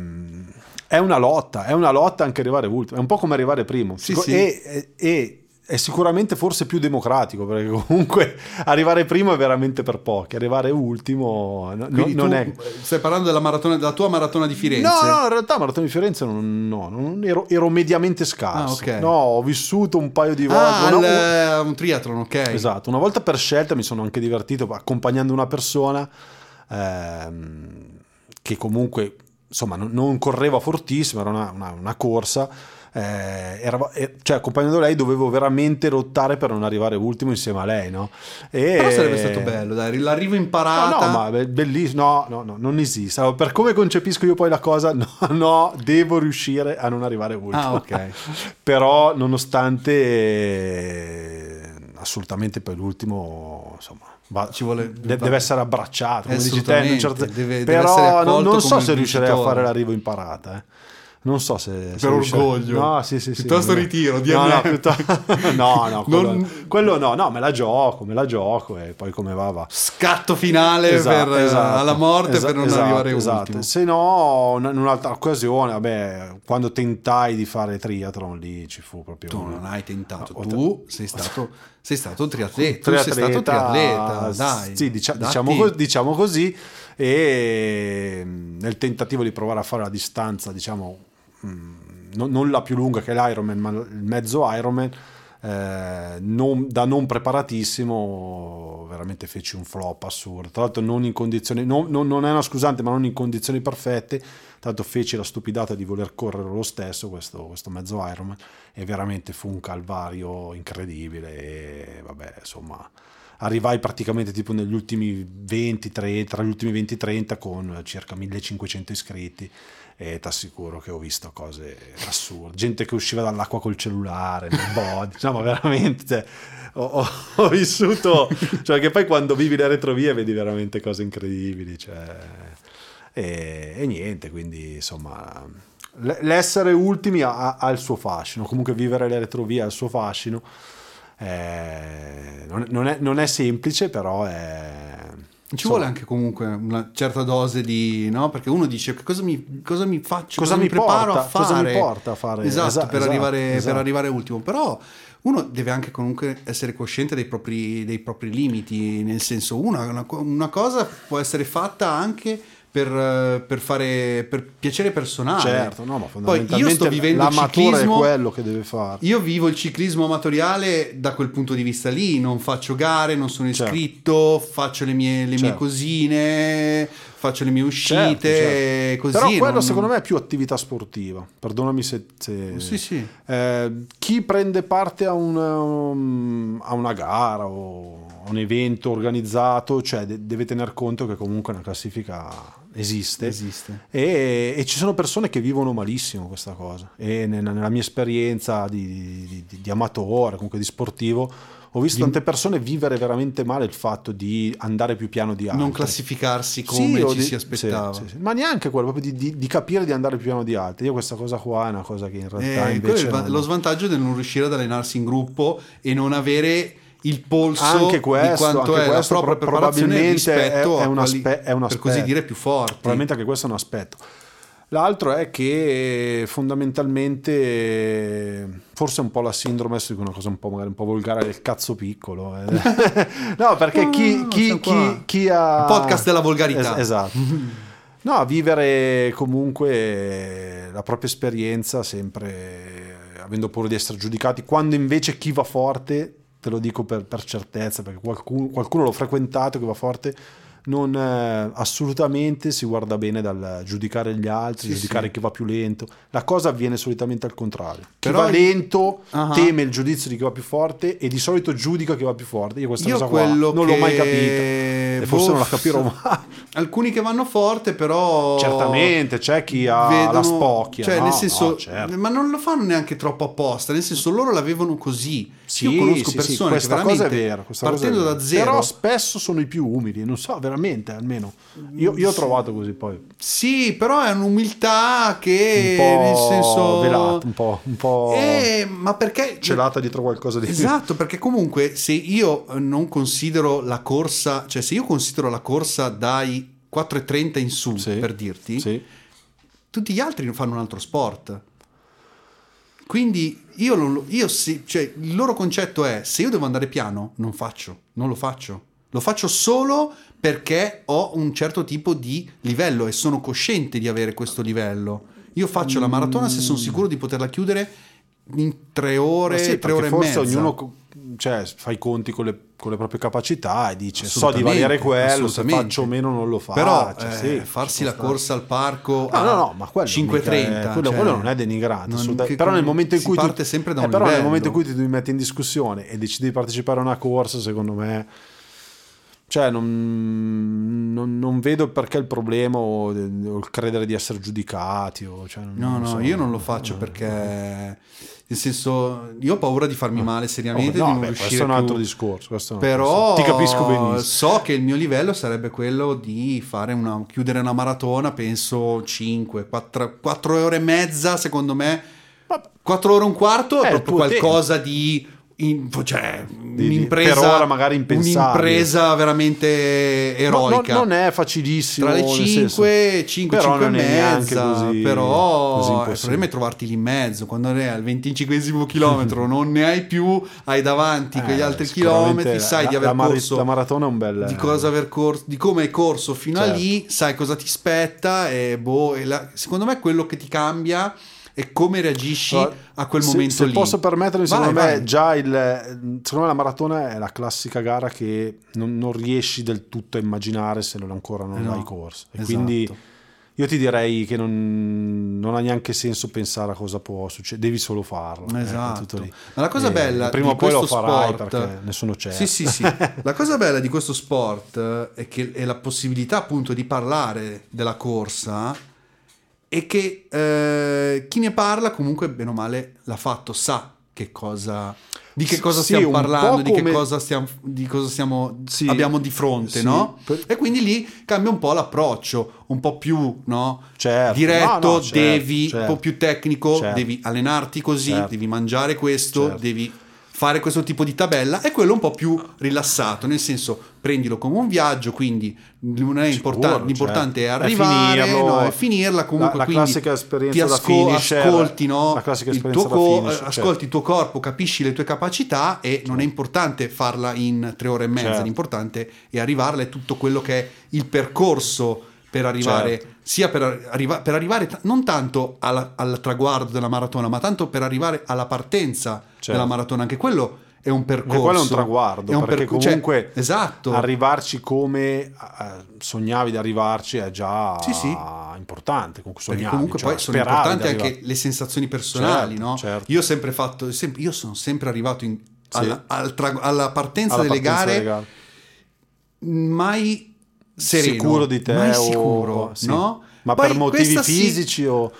è una lotta, è una lotta anche arrivare ultimo, è un po' come arrivare primo. Sì, Sicu- sì. E, e- e è sicuramente forse più democratico, perché comunque [LAUGHS] arrivare primo è veramente per pochi, arrivare ultimo no- non è... stai parlando della, maratona, della tua maratona di Firenze? No, no, in realtà Maratona di Firenze non, no, non ero, ero mediamente scarso. Ah, ok. No, ho vissuto un paio di volte. Ah, una- al- un- un triathlon, ok. Esatto, una volta per scelta mi sono anche divertito accompagnando una persona ehm, che comunque insomma non, non correva fortissimo, era una, una- una corsa. Eh, erava- eh, cioè accompagnando lei dovevo veramente lottare per non arrivare ultimo insieme a lei no? E- Però sarebbe stato bello, dai, l'arrivo No, imparata. no, ma be- bellissimo. No, no, no, non esiste. Allora, Per come concepisco io poi la cosa, no, [LAUGHS] no, devo riuscire a non arrivare ultimo. Ah, ok. [LAUGHS] Però, nonostante, eh, assolutamente poi l'ultimo, insomma. va- Ci vuole- va- deve essere abbracciato come dici te, certo- deve- deve però non, non so se riuscirei a fare l'arrivo in parata eh. Non so se, se Per riuscirei- orgoglio. no sì sì sì Piuttosto è- ritiro, no DNF. no, piuttosto- no, no [LAUGHS] quello, Non- quello no no me la gioco me la gioco e poi come va va Scatto finale Esatto, per, eh, esatto. alla morte Esa- per non esatto, arrivare esatto. ultimo. Se no, in un'altra occasione, vabbè, quando tentai di fare triathlon lì ci fu proprio Tu non hai tentato, No, tu sei stato, sei stato un triatleta. Tu sei stato un triatleta, triatleta, dai. Sì, dicia- diciamo, diciamo così. E mm, nel tentativo di provare a fare la distanza, diciamo, mm, non, non la più lunga che l'Ironman, ma il mezzo Ironman, eh, non- da non preparatissimo, veramente feci un flop assurdo. Tra l'altro, non in condizioni, non, non- non è una scusante, ma non in condizioni perfette. Tra l'altro, feci la stupidata di voler correre lo stesso, questo, questo mezzo Ironman, e veramente fu un calvario incredibile. E vabbè, insomma arrivai praticamente tipo negli ultimi 20 30 tra gli ultimi 20 30 con circa 1500 iscritti e ti assicuro che ho visto cose assurde gente che usciva dall'acqua col cellulare nel body ma veramente cioè, ho, ho- ho vissuto cioè che poi quando vivi le retrovie vedi veramente cose incredibili cioè, e, e niente quindi insomma l'essere ultimi ha, ha il suo fascino comunque vivere le retrovie ha il suo fascino eh, non, non è, non è semplice, però è. Ci insomma, vuole anche comunque una certa dose di, no? Perché uno dice che cosa mi, cosa mi faccio, Cosa cosa, mi preparo porta- a fare. cosa mi porta a fare- Esatto, esatto, per, esatto, arrivare, esatto. per arrivare ultimo. Però uno deve anche comunque essere cosciente dei propri, dei propri limiti, nel senso una, una, una cosa può essere fatta anche per, per fare per piacere personale. Certo, no, ma Poi fondamentalmente io sto vivendo il l'amatore ciclismo è quello che deve fare. io vivo il ciclismo amatoriale da quel punto di vista lì, non faccio gare, non sono Certo. iscritto, faccio le mie, le mie Certo. cosine, faccio le mie uscite, Certo, certo. così. Però quello non- secondo me è più attività sportiva. Perdonami se... se- Sì, sì. Eh, chi prende parte a una, um, a una gara o un evento organizzato, cioè de- deve tener conto che comunque una classifica esiste. Esiste. E, e ci sono persone che vivono malissimo questa cosa. E nella, nella mia esperienza di, di- di- di amatore, comunque di sportivo, ho visto tante persone vivere veramente male il fatto di andare più piano di altri. Non classificarsi Sì, come o ci di- si aspettava. sì, sì, sì. Ma neanche quello, proprio di, di- di capire di andare più piano di altri. Io questa cosa qua è una cosa che in realtà Eh, invece... non- lo svantaggio del non riuscire ad allenarsi in gruppo e non avere il polso Anche questo, di quanto anche è la questo propria pro- preparazione probabilmente rispetto è- è un aspe- è un per così aspetto. dire più forti. Probabilmente anche questo è un aspetto. L'altro è che fondamentalmente eh, forse è un po' la sindrome, adesso dico una cosa un po' magari un po' volgare del cazzo piccolo. eh. [LAUGHS] no, perché chi, no, chi- chi- chi ha... Il podcast della volgarità. Es- esatto. No, vivere comunque la propria esperienza sempre eh, avendo paura di essere giudicati, quando invece chi va forte, te lo dico per, per certezza, perché qualcuno, qualcuno l'ho frequentato che va forte, non eh, assolutamente si guarda bene dal giudicare gli altri, Sì, giudicare sì. chi va più lento. La cosa avviene solitamente al contrario. Chi Però- va lento Ah. teme il giudizio di chi va più forte e di solito giudica chi va più forte. Io questa Io cosa qua non l'ho che- mai capita e forse boh, non la capirò [LAUGHS] mai. Alcuni che vanno forte, però. Certamente c'è chi ha vedono- la spocchia, Cioè, no? nel senso, No, certo. ma non lo fanno neanche troppo apposta. Nel senso, loro l'avevano così. Sì, Io conosco sì, sì, persone questa che cosa è vera, questa cosa è partendo vera. da zero, Però spesso sono i più umili, non so, veramente, almeno. Io, io ho trovato così poi. sì, però è un'umiltà che Un po' nel senso. velata, un po', un po' Eh, ma perché celata dietro qualcosa di Esatto, perché comunque se io eh, non considero la corsa, cioè se io considero la corsa dai 4,30 in su, Sì, per dirti, Sì. tutti gli altri fanno un altro sport. Quindi io, io sì- cioè, il loro concetto è se io devo andare piano, non faccio, non lo faccio. Lo faccio solo perché ho un certo tipo di livello e sono cosciente di avere questo livello. Io faccio la maratona se sono sicuro di poterla chiudere in tre ore, sì, tre ore e forse mezza. ognuno cioè, fa i conti con le, con le proprie capacità e dice so di valere quello, se faccio o meno non lo faccio. Però cioè, eh, sì, farsi la stare. corsa al parco No, no, no, ma quello 5.30 mica è- quello, cioè, quello non è denigrante. non- che- però nel momento in cui tu- parte sempre da eh, un però nel momento in cui ti ti metti in discussione e decidi di partecipare a una corsa, secondo me cioè non, non- non vedo perché il problema o, il credere di essere giudicati o, cioè, No, no, so. io non lo faccio perché nel senso io ho paura di farmi male seriamente No, di non beh, riuscire questo è un altro più. discorso. Però discorso. ti capisco benissimo. so che il mio livello sarebbe quello di fare una, chiudere una maratona, penso 5, 4, ore e mezza, secondo me. 4 ore e un quarto è Eh, proprio qualcosa di. In- cioè, un'impresa, per ora magari impensabile. un'impresa veramente No, eroica. no, non è facilissimo. tra le nel 5, senso- 5, però 5 e è mezza, così- però così il problema è trovarti lì in mezzo, quando ne al 25 chilometro [LAUGHS] non ne hai più, hai davanti quegli Eh, altri sicuramente chilometri, sai la- di aver la mari- corso la maratona è un bel di cosa aver corso, di come hai corso fino Certo. a lì, sai cosa ti spetta e boh, e la- secondo me quello che ti cambia è come reagisci Allora, a quel se, momento se lì. posso permettermi, Vai, secondo me vai. già il secondo me la maratona è la classica gara che non, non riesci del tutto a immaginare se non ancora non Eh no, l'hai corsa. E esatto. quindi io ti direi che non, non ha neanche senso pensare a cosa può succedere, devi solo farlo. ecco, Esatto. lì. Ma la cosa E bella prima o poi lo farai sport- perché ne sono certo. Sì, sì, sì. [LAUGHS] La cosa bella di questo sport eh, è che è la possibilità appunto di parlare della corsa e che eh, chi ne parla comunque bene o male l'ha fatto, sa che cosa di che cosa Sì, stiamo parlando, di che cosa, stiamo, di cosa stiamo, Sì. abbiamo di fronte, Sì. no? Per- E quindi lì cambia un po' l'approccio, un po' più, no? Certo. Diretto, No, no, certo, devi, certo. un po' più tecnico, Certo. devi allenarti così, Certo. devi mangiare questo, Certo. devi fare questo tipo di tabella e quello un po' più rilassato, nel senso prendilo come un viaggio, quindi non è Sicuro, importa- l'importante certo. è È arrivare, finirlo. no, è finirla comunque La- la quindi classica esperienza ti da asco- finisher, ascolti, no, la classica il tuo esperienza da co- finisher, ascolti certo. il tuo corpo, capisci le tue capacità e non è importante farla in tre ore e mezza, Certo. l'importante è arrivarla, è tutto quello che è il percorso per arrivare, Certo. sia per, arriva- per arrivare t- non tanto alla- al traguardo della maratona, ma tanto per arrivare alla partenza Certo. della maratona. Anche quello è un percorso. E quello è un traguardo, è un perché perco- cioè, comunque esatto. arrivarci come eh, sognavi di arrivarci è già Sì, sì. importante. Comunque, sognavi, comunque cioè, poi sono importanti anche le sensazioni personali, Certo, no? certo. Io ho sempre fatto, sempre- io sono sempre arrivato in- Sì. alla, al tra- alla partenza Alla delle partenza gare delle gare. mai sereno, sicuro di te mai o- sicuro, sì. no? Ma Poi per motivi sì- fisici o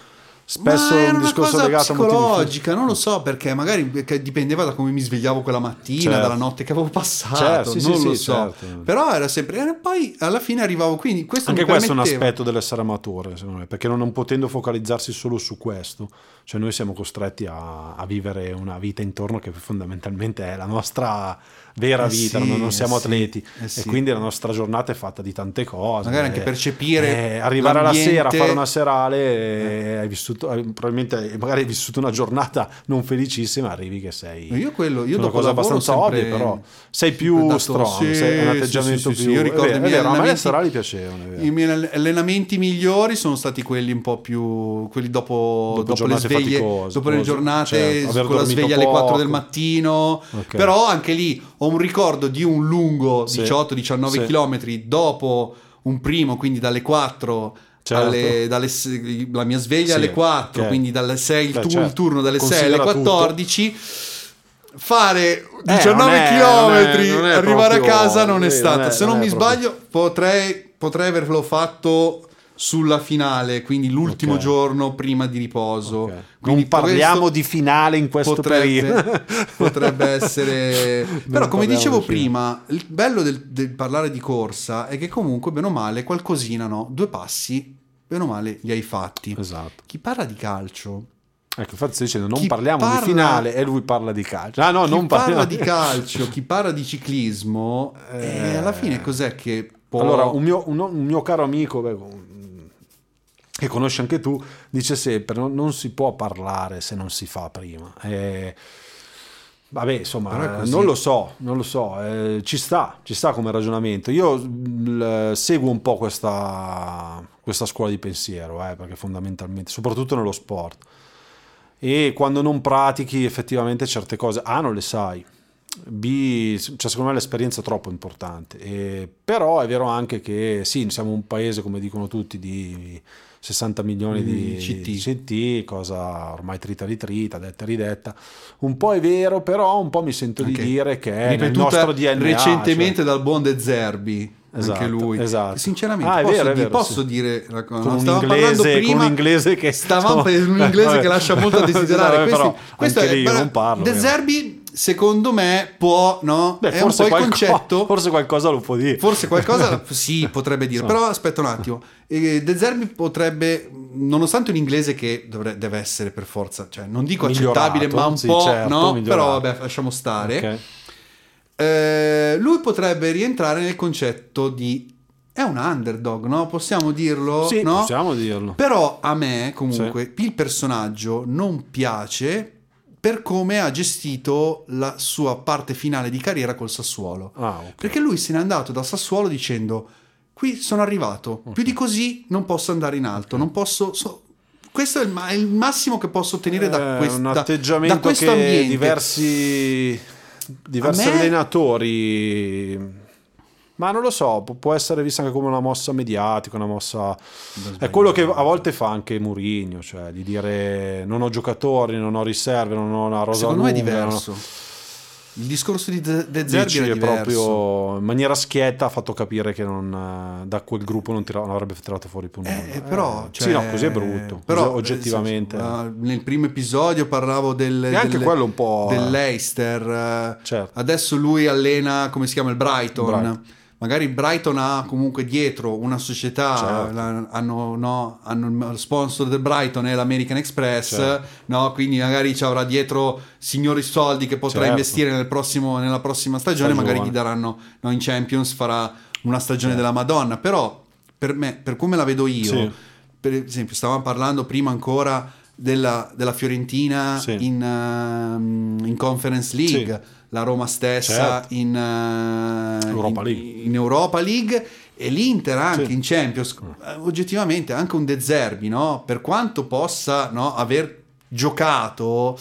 spesso Ma un discorso legato a psicologica, non lo so perché magari dipendeva da come mi svegliavo quella mattina, Certo. dalla notte che avevo passato, Certo, sì, sì, non lo sì, so. certo. Però era sempre e poi alla fine arrivavo quindi questo Anche questo è un permetteva- aspetto dell'essere amatore, secondo me, perché non, non potendo focalizzarsi solo su questo, cioè noi siamo costretti a, a vivere una vita intorno che fondamentalmente è la nostra vera Eh vita, sì, non, siamo eh sì, atleti eh e sì. quindi la nostra giornata è fatta di tante cose. Magari anche Eh, percepire eh, arrivare alla sera, fare una serale, eh, hai vissuto, probabilmente magari hai vissuto una giornata non felicissima, arrivi che sei Io quello, io una cosa abbastanza ovvia, però sei più dato- strong, sì, sei un sì, atteggiamento sì, sì, più io ricordo è i vero, a me le allenamenti- serali piacevano. I miei allenamenti migliori sono stati quelli un po' più quelli dopo, Dopo dopo le giornate sveglie, faticose, dopo le giornate certo, con la sveglia alle 4 del poco. mattino. Ok. Però anche lì ho un ricordo di un lungo Sì. 18-19 Sì. km dopo un primo, quindi dalle 4 Certo. alle- dalle la mia sveglia Sì, alle 4, ok. quindi dalle 6 il, Beh, tu- certo. il turno dalle 6 alle Considera tutto. 14 fare Eh, 19 non è- km, è- è arrivare proprio- a casa non è sì, stata. non è- Se non, non è mi proprio- sbaglio, potrei, potrei averlo fatto sulla finale, quindi l'ultimo Ok. giorno prima di riposo. Ok. Quindi non parliamo di finale in questo periodo. potrebbe, [LAUGHS] potrebbe essere. [LAUGHS] Però, come dicevo di prima, il bello del, del parlare di corsa è che comunque, bene o male, qualcosina, no? Due passi, bene o male, li hai fatti. Esatto. Chi parla di calcio Ecco, infatti sto dicendo, non parliamo parla- di finale e lui parla di calcio. Ah no, chi non parla di [LAUGHS] calcio, chi parla di ciclismo, Eh. e alla fine cos'è che può... Allora, un mio, un- un mio caro amico, beh, che conosci anche tu, dice sempre: non, non si può parlare se non si fa prima. Eh, vabbè, insomma, non lo so, non lo so, eh, ci sta, ci sta come ragionamento. Io mh, seguo un po' questa, questa scuola di pensiero, eh, perché fondamentalmente, soprattutto nello sport, e quando non pratichi effettivamente certe cose, A, non le sai. B, cioè secondo me l'esperienza è troppo importante, E- però è vero anche che sì, siamo un paese, come dicono tutti, di 60 milioni di Mm, CT. di CT, cosa ormai trita ritrita, detta ridetta. Un po' è vero, però un po' mi sento Anche di dire che è ripetuta nostro DNA. recentemente cioè- dal buon De Zerbi anche Esatto, lui esatto. sinceramente Ah, posso, vero, di- vero, posso sì. dire una cosa, Con no? un inglese- parlando con prima un inglese che- stavamo per un inglese [LAUGHS] vabbè. che lascia molto a desiderare Vabbè, Questi- questo anche è lì non parlo, De. Zerbi secondo me può no Beh, un po' qualco- concetto [LAUGHS] forse qualcosa lo può dire. Forse qualcosa [LAUGHS] sì, potrebbe dire, Insomma. però aspetta un attimo. Eh, De Zerbi potrebbe, nonostante un inglese che dovre- deve essere per forza, cioè non dico accettabile, ma un sì, po', certo, no? migliorato. Però vabbè, lasciamo stare. Ok. Eh, lui potrebbe rientrare nel concetto di è un underdog, no? Possiamo dirlo, Sì, no? possiamo dirlo. Però a me comunque il personaggio non piace per come ha gestito la sua parte finale di carriera col Sassuolo. Ah, ok. Perché lui se n'è andato da Sassuolo dicendo: Qui sono arrivato, più di così non posso andare in alto, non posso. so- questo è il, ma- il massimo che posso ottenere da, È quest- un da- da questo che ambiente. diversi, diversi me- allenatori ma non lo so pu- può essere vista anche come una mossa mediatica una mossa è quello che a volte fa anche Mourinho cioè di dire non ho giocatori non ho riserve non ho una rosa Secondo me è lunga, non ho- diverso. Il discorso di De, De Zerbi era diverso. proprio in maniera schietta ha fatto capire che non, eh, da quel gruppo non, tira- non avrebbe tirato fuori più nulla. Eh, però, sì, cioè, no, così è brutto. Però, Così oggettivamente. eh, sì, eh, nel primo episodio parlavo del, E anche del- quello un po', del eh. Leicester. eh, Certo. Adesso lui allena, come si chiama, il Brighton. Brighton. Magari Brighton ha comunque dietro una società, Certo. la- hanno, no, hanno il sponsor del Brighton è l'American Express, Certo. no? quindi magari ci avrà dietro signori soldi che potrà Certo. investire nel prossimo- nella prossima stagione, Stagione. magari gli daranno no, in Champions, farà una stagione Certo. della Madonna, però per me, per come la vedo io, Sì. per esempio, stavamo parlando prima ancora della, della Fiorentina Sì. in, ehm, in Conference League, la Roma stessa Certo. in, eh, Europa in- League. in Europa League E l'Inter anche Sì. in Champions, eh, oggettivamente anche un De Zerbi, no? per quanto possa no, aver giocato,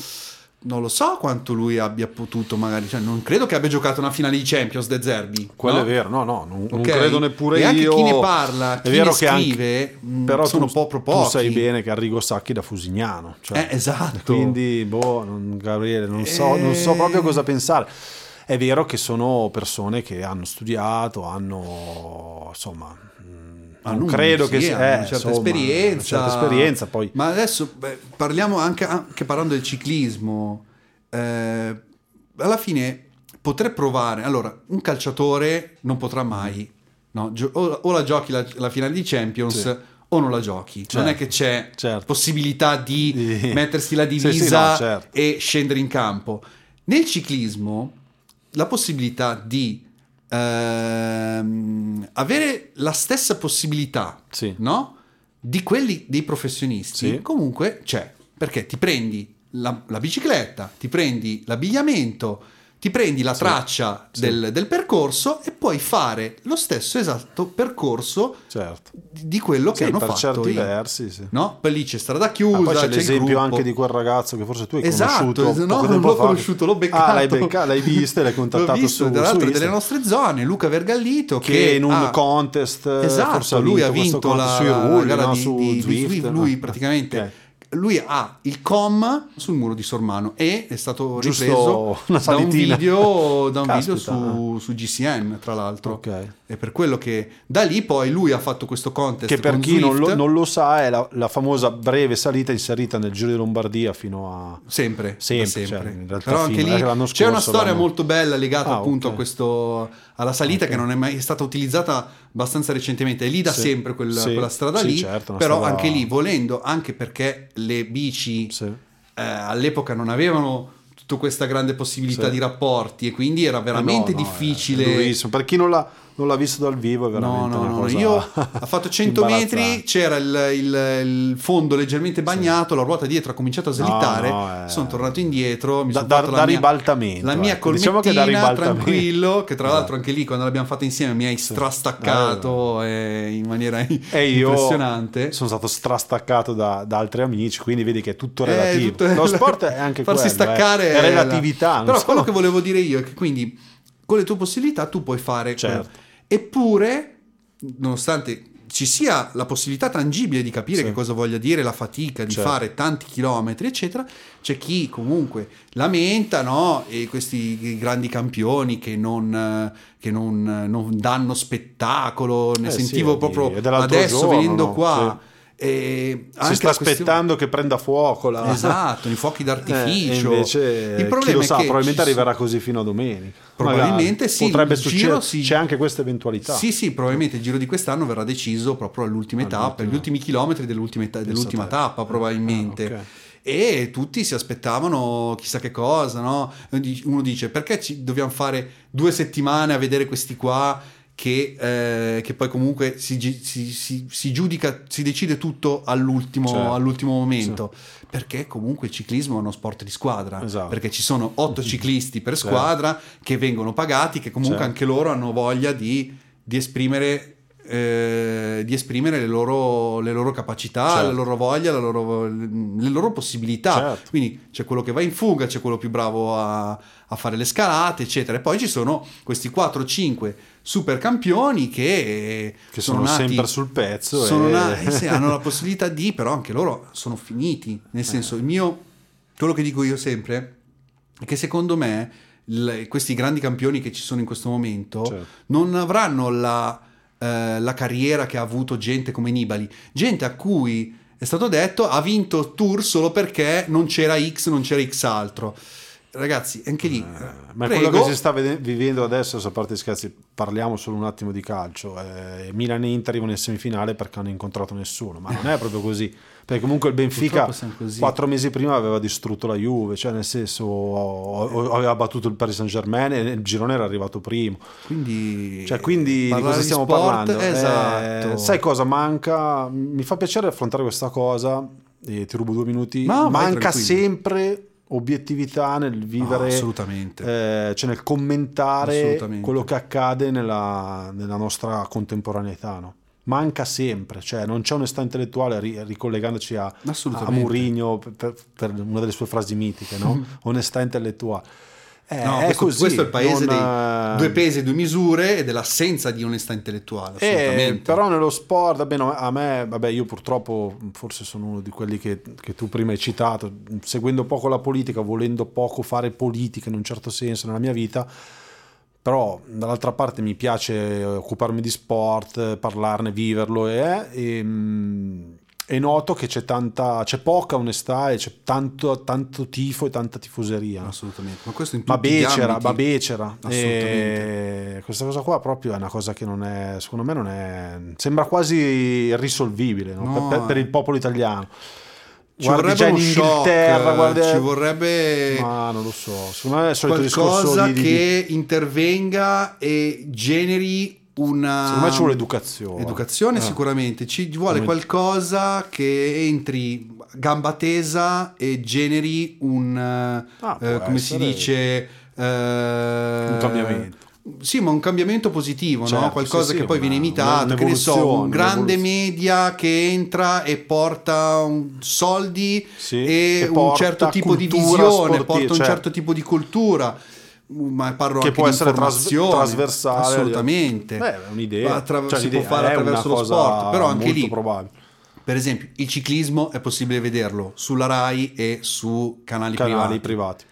non lo so quanto lui abbia potuto magari, cioè, non credo che abbia giocato una finale di Champions De Zerbi. Quello no? è vero, no, no, non, non Ok? credo neppure e io. anche chi ne parla, è chi vero ne che anche- scrive, mh, però sono tu, proprio tu pochi. sai bene che Arrigo Sacchi da Fusignano. Cioè, Eh, esatto. Quindi, boh, non- Gabriele, non so, non so Eh. proprio cosa pensare. È vero che sono persone che hanno studiato, hanno insomma. Ah, Non credo sì, che sia hanno eh, una certa insomma, esperienza. una certa esperienza. Poi Ma adesso beh, parliamo anche, anche parlando del ciclismo. eh, alla fine potrei provare. Allora, un calciatore non potrà mai. no, o, o la giochi la, la finale di Champions. Sì. O non la giochi, non Certo, è che c'è certo. possibilità di mettersi la Sì, sì, divisa no, certo. e scendere in campo. Nel ciclismo, la possibilità di ehm, avere la stessa possibilità Sì. no? di quelli dei professionisti Sì. comunque c'è perché ti prendi la, la bicicletta, ti prendi l'abbigliamento, ti prendi la traccia Sì. Del, del percorso e puoi fare lo stesso esatto percorso certo. di quello che Sì, hanno per fatto certi io. versi, sì. No? Poi lì c'è strada Ah, chiusa, poi c'è c'è l'esempio anche di quel ragazzo che forse tu hai Esatto, conosciuto. no, non l'ho fa. conosciuto, l'ho beccato. Ah, l'hai, becca- l'hai [LAUGHS] visto e l'hai contattato L'ho visto, su, tra su l'altro Instagram. delle nostre zone, Luca Vergallito che, che, in un ha- contest eh, Esatto, forse ha lui ha vinto contest la, sui la rulli, gara no? di, su Zwift, lui praticamente Ok. Lui ha il com sul muro di Sormano e è stato ripreso da un video, da un video su, su GCN tra l'altro. Ok. È per quello che da lì poi lui ha fatto questo contest che per chi non lo, non lo sa è la, la famosa breve salita inserita nel Giro di Lombardia fino a Sempre, Sempre, da cioè, in realtà Però anche lì l'anno c'è una scorso storia l'hanno- molto bella legata Ah, appunto ok. a questo, alla salita Ok. che non è mai stata utilizzata abbastanza recentemente. È lì da Sì. sempre quella, Sì. quella strada Sì, lì, certo, però strada- anche lì volendo, anche perché le bici eh, all'epoca non avevano tutta questa grande possibilità di rapporti e quindi era veramente Eh no, no, difficile. è durissimo. per chi non l'ha, non l'ha visto dal vivo è No, veramente no, no, cosa io [LAUGHS] ha fatto 100 metri, c'era il, il- il fondo leggermente bagnato, la ruota dietro ha cominciato a slittare, no, eh. sono tornato indietro, mi Da- sono da- fatto la da mia, ribaltamento, la mia ecco. Diciamo che tranquillo, che tra Esatto. l'altro anche lì quando l'abbiamo fatta insieme mi hai strastaccato eh, in maniera e io impressionante. sono stato strastaccato da, da altri amici quindi vedi che è tutto Eh, relativo tutto- lo [LAUGHS] sport è anche farsi quello, eh. staccare è relatività non però so. quello che volevo dire io è che quindi con le tue possibilità tu puoi fare Certo. eppure nonostante ci sia la possibilità tangibile di capire Sì. che cosa voglia dire la fatica di Certo. fare tanti chilometri eccetera c'è chi comunque lamenta no? e questi grandi campioni che non, che non, non danno spettacolo ne Eh sì, sentivo di- proprio adesso giorno, venendo qua e si sta la questione- aspettando che prenda fuoco la... Esatto, i fuochi Eh, d'artificio. e invece il problema sa che probabilmente arriverà così fino a domenica Probabilmente Magari. sì, potrebbe succedere sì. c'è anche questa eventualità Sì, sì, probabilmente il giro di quest'anno verrà deciso proprio all'ultima All'ultima. tappa, gli ultimi chilometri dell'ultima, dell'ultima tappa probabilmente. Ah, ok. E tutti si aspettavano chissà che cosa, no? Uno dice perché ci dobbiamo fare due settimane a vedere questi qua che, eh, che poi comunque si, si- si- si giudica, si decide tutto all'ultimo, Certo. all'ultimo momento. Perché comunque il ciclismo è uno sport di squadra. Esatto. Perché ci sono otto [LAUGHS] ciclisti per squadra che vengono pagati, che comunque anche loro hanno voglia di, di esprimere. Eh, di esprimere le loro, le loro capacità, Certo. la loro voglia, la loro- le loro possibilità. Certo. Quindi c'è quello che va in fuga, c'è quello più bravo a, a fare le scalate, eccetera. E poi ci sono questi 4-5 super campioni che, che sono, nati, sempre sul pezzo sono e- na- eh sì, [LAUGHS] hanno la possibilità di, però anche loro sono finiti. Nel Eh. senso, il mio, quello che dico io sempre è che secondo me il- questi grandi campioni che ci sono in questo momento Certo. non avranno la, eh, la carriera che ha avuto gente come Nibali, gente a cui è stato detto ha vinto tour solo perché non c'era X, non c'era X altro. Ragazzi, anche lì, Eh, ma è prego, quello che si sta vede- vivendo adesso, a parte scherzi, parliamo solo un attimo di calcio. Eh, Milan e Inter arrivano in semifinale perché hanno incontrato nessuno, ma non è proprio così. Perché comunque il Benfica quattro mesi prima aveva distrutto la Juve, cioè nel senso o- o- aveva battuto il Paris Saint Germain e il girone era arrivato primo. quindi, Cioè, quindi di cosa stiamo sport, parlando? Eh, Esatto. sai cosa manca? Mi fa piacere affrontare questa cosa e ti rubo due minuti. Vai manca sempre obiettività nel vivere, assolutamente. eh, cioè nel commentare quello che accade nella, nella nostra contemporaneità. No? Manca sempre, cioè non c'è onestà intellettuale, ri- ricollegandoci a, a per, per- per una delle sue frasi mitiche, no? [LAUGHS] onestà intellettuale. Eh, No, questo, così, questo è il paese non, dei eh, due pesi e due misure e dell'assenza di onestà intellettuale. Eh, però nello sport, vabbè, no, a me, vabbè, io purtroppo forse sono uno di quelli che, che tu prima hai citato, seguendo poco la politica, volendo poco fare politica in un certo senso nella mia vita, però dall'altra parte mi piace occuparmi di sport, parlarne, viverlo e, e, e noto che c'è tanta, c'è poca onestà e c'è tanto, tanto tifo e tanta tifoseria. Assolutamente. Ma questo in tutti ma becera. Assolutamente. E questa cosa qua proprio è una cosa che non è, secondo me non è, sembra quasi irrisolvibile no? No, per, per- per eh. il popolo italiano. Ci Guardi vorrebbe in Inghilterra, shock, guardi- ci vorrebbe Ma non lo so, secondo me è il solito discorso qualcosa di- che intervenga e generi una secondo me ci vuole educazione. Educazione Eh. sicuramente, ci vuole Come- qualcosa che entri gamba tesa e generi un, eh, Ah, eh, come si dice, eh, Un cambiamento. Sì, ma un cambiamento positivo, no? Certo, qualcosa sì, sì, che poi una- viene imitato, che ne so, un grande media che entra e porta un- soldi Sì, e, e un certo tipo di visione, porta un certo tipo di cultura. Ma parlo che anche può di essere tras- trasversale. Assolutamente. Beh, è un'idea. Attra- Cioè, si può fare è attraverso lo sport, però anche lì, probabile. per esempio, il ciclismo è possibile vederlo sulla Rai e su canali, Canali privati. privati.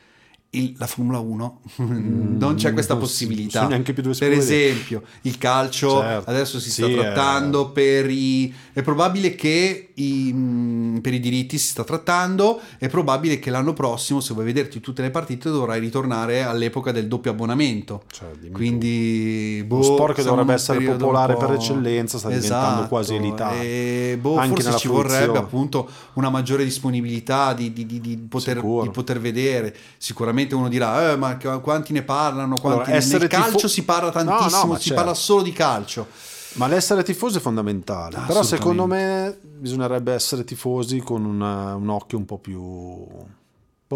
Il- la Formula 1 [LAUGHS] non c'è questa non si- possibilità. neanche più dove si per vedere. esempio, il calcio Certo. adesso si sta Sì, trattando per i. È probabile che i, mh, per i diritti si sta trattando. È probabile che l'anno prossimo, se vuoi vederti tutte le partite, dovrai ritornare all'epoca del doppio abbonamento. Cioè. Quindi, boh, Lo sport che dovrebbe essere popolare per eccellenza sta diventando quasi elitario. E boh, Anche forse ci vorrebbe fruizione. appunto una maggiore disponibilità di, di- di- di poter, poter vedere. Sicuramente uno dirà, "Eh, ma quanti ne parlano? Quanti Allora, ne-" Nel calcio tifo- si parla No, no, tantissimo, ma si certo. parla solo di calcio. Ma l'essere tifoso è fondamentale. Però secondo me bisognerebbe essere tifosi con una- un occhio un po' più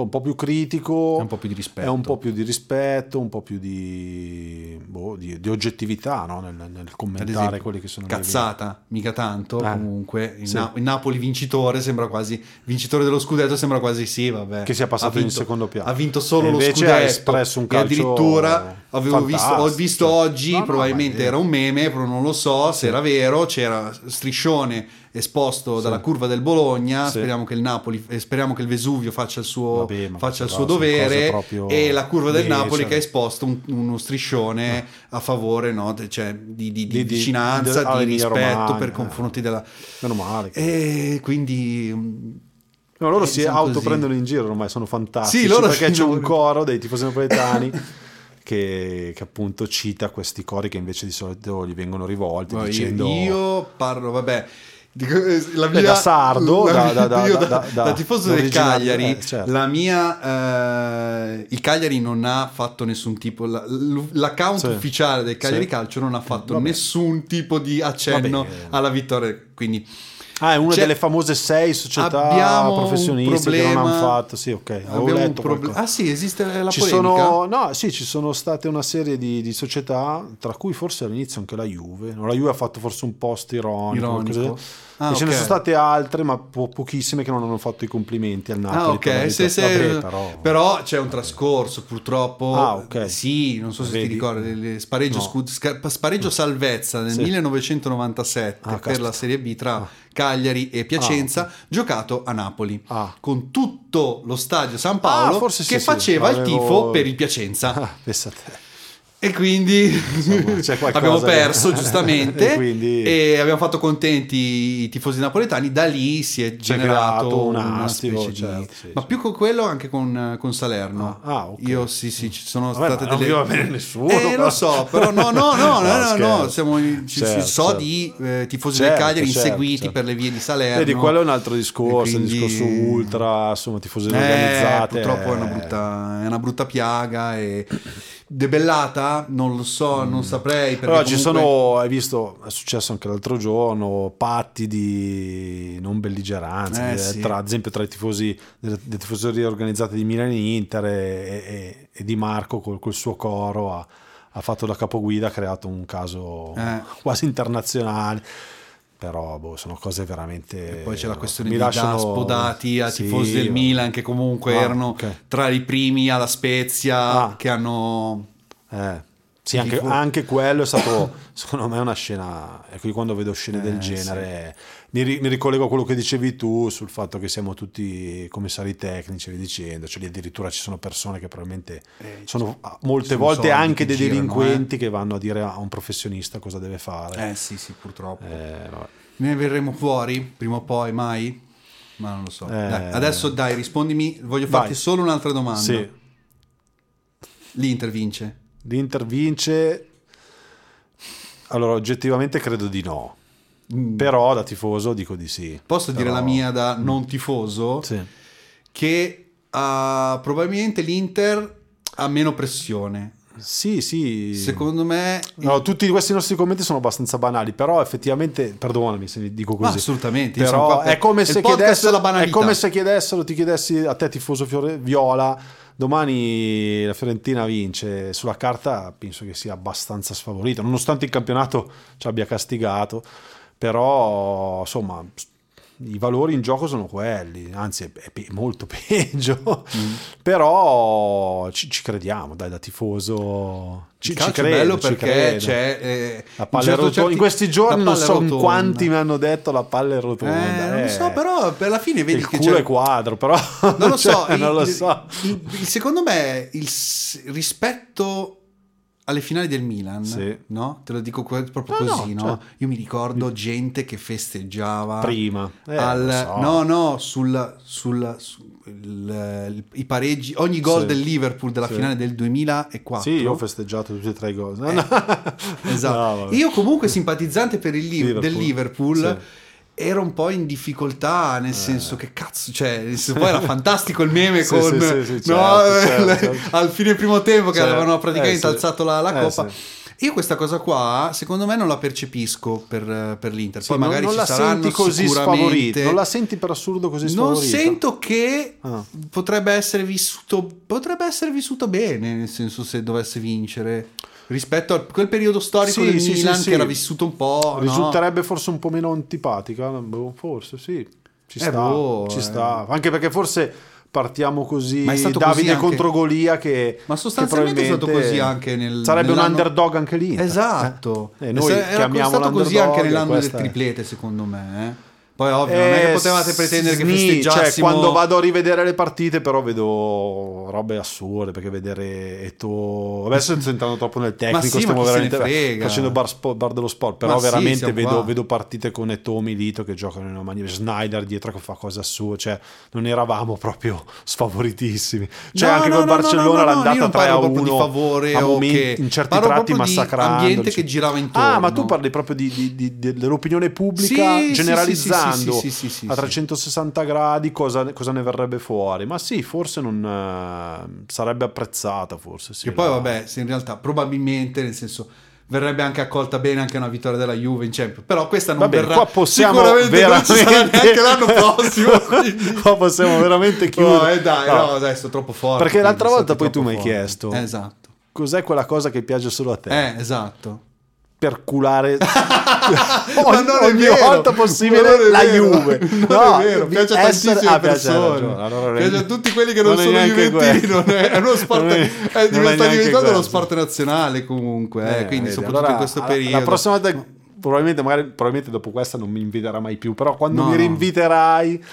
un po' più critico, È un po' più di rispetto. un po' più di rispetto, un po' più di, boh, di, di oggettività no? nel, nel commentare esempio, quelli che sono cazzata, mica tanto. Eh, Comunque, il, sì. Na- il Napoli vincitore sembra quasi vincitore dello scudetto. Sembra quasi sì, vabbè. Che sia passato Ha in vinto- secondo piano. Ha vinto solo E lo scudetto. ha espresso un E calcio addirittura avevo visto, ho visto oggi, No, probabilmente era un meme, però non lo so se era vero. C'era striscione esposto dalla curva del Bologna. Sì. Speriamo che il Napoli, eh, speriamo che il Vesuvio faccia il suo, Vabbè, faccia il suo dovere. E la curva del. Napoli che ha esposto un- uno striscione a favore no, cioè, di, di- di Di- vicinanza, di- rispetto Romagna, per eh. confronti della... Meno male. E quindi... mm, No, loro Eh, si autoprendono in giro ormai, sono fantastici. Sì, loro perché sì, c'è un coro dei tifosi napoletani [LAUGHS] che, che appunto cita questi cori che invece di solito gli vengono rivolti Io- dicendo... Io parlo, vabbè. Eh, La mia, da sardo, la da- da- [LAUGHS] io da- da- tifoso del Cagliari, eh, certo. la mia, eh, il Cagliari non ha fatto nessun tipo, la- l'account Sì. ufficiale del Cagliari Sì. Calcio non ha fatto Vabbè. nessun tipo di accenno Vabbè. alla vittoria, quindi Ah, è una C'è- delle famose sei società professionistiche che non hanno fatto. Sì, ok. Un qualcosa. Ah sì, esiste la ci polemica? sono, no, sì, ci sono state una serie di, di società, tra cui forse all'inizio anche la Juve. No, La Juve ha fatto forse un post ironico. Ironico. Ah, ce ne ok. sono state altre, ma po- pochissime che non hanno fatto i complimenti al Napoli. Ah, per ok. Se, se- Vabbè, però... però... c'è un trascorso, purtroppo. Ah, ok. Sì, non so se ti Vedi? ricordi. il Spareggio, No. scud- sca- spareggio salvezza nel Sì. 1997 Ah, per caspita. la Serie B tra Cagliari e Piacenza, giocato a Napoli. Ah. Con tutto lo stadio San Paolo Ah, sì, che sì. faceva il Avevo- tifo per il Piacenza. Ah, pensa a te. E quindi Insomma, c'è [LAUGHS] abbiamo che- perso giustamente [LAUGHS] E quindi- e abbiamo fatto contenti i tifosi napoletani. Da lì si è generato creato un una astio, specie di... certo, sì, Ma sì. più con quello anche con, con Salerno. Ah, ah, ok. Io sì, sì, ci sono Vabbè, state non delle... va bene nessuno, Eh, però. lo so, però no, no, no, [LAUGHS] no, no, no, siamo, ci, Certo, so certo. di eh, tifosi Certo, del Cagliari certo, inseguiti certo. per le vie di Salerno. Vedi, quello è un altro discorso, quindi- il discorso ultra, insomma, tifoserie Eh, organizzate. purtroppo è una, eh, brutta, è una brutta piaga e debellata? Non lo so, non saprei. Però ci comunque- sono, hai visto, è successo anche l'altro giorno, patti di non belligeranza, Eh, di- sì. tra, ad esempio tra i tifosi, delle, delle tifoserie organizzate di Milan e Inter e, e- e di Marco col, col suo coro ha, ha fatto da capoguida, ha creato un caso Eh. quasi internazionale. Però boh, sono cose veramente... E poi c'è la questione mi di lasciano- Daspo dati a Sì, tifosi del Milan che comunque Ah, erano ok. tra i primi alla Spezia Ah. che hanno Eh, sì, anche, anche quello è stato, secondo me, una scena. E qui quando vedo scene Eh, del genere, mi, mi ricollego a quello che dicevi tu sul fatto che siamo tutti commissari tecnici, via dicendo. Cioè, lì addirittura ci sono persone che probabilmente Eh, sono ah, molte volte anche che dei girano, delinquenti che vanno a dire a un professionista cosa deve fare. Eh sì, sì, purtroppo. Eh. Ne verremo fuori prima o poi, mai? Ma non lo so. Eh. Dai, adesso dai, rispondimi. Voglio farti Vai. solo un'altra domanda. Sì, L'Inter vince. l'Inter vince. Allora, oggettivamente credo di no. Però da tifoso dico di sì. Posso dire Però- la mia da non tifoso? Sì. Che ah, probabilmente l'Inter ha meno pressione. Sì, sì. Secondo me... No, tutti questi nostri commenti sono abbastanza banali, però effettivamente, perdonami se dico Ma così. assolutamente, io sono Però per- è come, è come se chiedessero, ti chiedessi a te tifoso fiore- viola, domani la Fiorentina vince, sulla carta penso che sia abbastanza sfavorita, nonostante il campionato ci abbia castigato, però insomma i valori in gioco sono quelli, anzi è, pe- molto [LAUGHS] peggio, Mm. però ci, ci crediamo, dai da tifoso ci, ci calcio è credo, bello perché credo. c'è... eh, La palla certo rotonda. In questi giorni non so rotonda. quanti mi hanno detto la palla è rotonda. Eh, non lo so, però per la fine vedi il che culo c'è... è quadro, però Non lo [LAUGHS] so, cioè, il- non lo so. il- il- secondo me il rispetto alle finali del Milan, Sì. no? Te lo dico proprio No, così, no, cioè- Io mi ricordo gente che festeggiava Prima. Eh, al- so. no, no, sul, sul- sul- i pareggi, ogni gol Sì. del Liverpool della Sì. finale del 2004. Sì, io ho festeggiato tutti e tre i gol. Eh. [LAUGHS] Esatto. No. Io comunque simpatizzante per il Liv- Liverpool. del Liverpool. Ero un po' in difficoltà, nel senso che cazzo, cioè, senso, poi era [LAUGHS] fantastico il meme Eh. Sì, con sì, sì, sì, no, certo, [LAUGHS] certo. al fine primo tempo che Certo. avevano praticamente Eh, sì. alzato la, la Eh, coppa. sì. Io questa cosa qua, secondo me, non la percepisco per, per l'Inter. Sì, Poi non- magari non ci la saranno così sfavorita. Non la senti per assurdo così Non sfavorita. sento che Ah. potrebbe essere vissuto potrebbe essere vissuto bene, nel senso se dovesse vincere rispetto a quel periodo storico Sì, del sì, Milan sì, che era vissuto un po', no? Risulterebbe forse un po' meno antipatica, boh, forse sì. Ci Eh, sta, boh, ci eh. sta. Anche perché forse partiamo così Ma è stato Davide così anche- contro Golia che Ma sostanzialmente che è stato così anche nel sarebbe un nell'anno- underdog anche lì. Esatto. Eh, noi era chiamiamo stato così anche e nell'anno del è- triplete, secondo me, eh. Poi ovvio, non è che Eh, potevate pretendere che sni, festeggiassimo Cioè, quando vado a rivedere le partite, però vedo robe assurde perché vedere Eto. Adesso sto entrando troppo nel tecnico. sì, stiamo veramente facendo bar, spo- bar dello sport. Però Ma sì, veramente siamo vedo, vedo partite con Eto Milito che giocano in una maniera. Snyder dietro che fa cose assurde. Cioè, non eravamo proprio sfavoritissimi. Cioè, No, anche no, col no, Barcellona no, no, l'andata non 3 a parlo 1 proprio di favore a momenti- che- in certi tratti massacrando. ambiente che girava intorno. Ah, ma tu parli proprio di, di- di- dell'opinione pubblica Sì, sì, generalizzando sì, sì, sì, sì, sì, a sì. 360 gradi cosa, cosa ne verrebbe fuori. Ma sì, forse non eh, sarebbe apprezzata, forse sì. Che poi la- vabbè, se in realtà probabilmente, nel senso verrebbe anche accolta bene anche una vittoria della Juve in Champions, però questa non Va bene, verrà qua possiamo veramente- neanche [LAUGHS] l'anno prossimo. Qua possiamo veramente chiudere. No, eh, dai, No. no, adesso troppo forte. Perché l'altra volta poi tu mi hai chiesto. Eh, esatto. Cos'è quella cosa che piace solo a te? Eh, esatto. Per culare [LAUGHS] [LAUGHS] ogni, ogni volta possibile la Juve. [LAUGHS] No, vero, piace a essere- tantissime ah, piace, persone. Allora, piace a tutti quelli che non, non sono juventini, è, è uno sport, Non è- è, non è diventa- sta neanche diventando quello. uno sport nazionale comunque, eh, Eh, quindi vedi, soprattutto allora, in questo la- periodo. La prossima volta, probabilmente, magari, probabilmente dopo questa non mi inviterai mai più, però quando No, mi rinviterai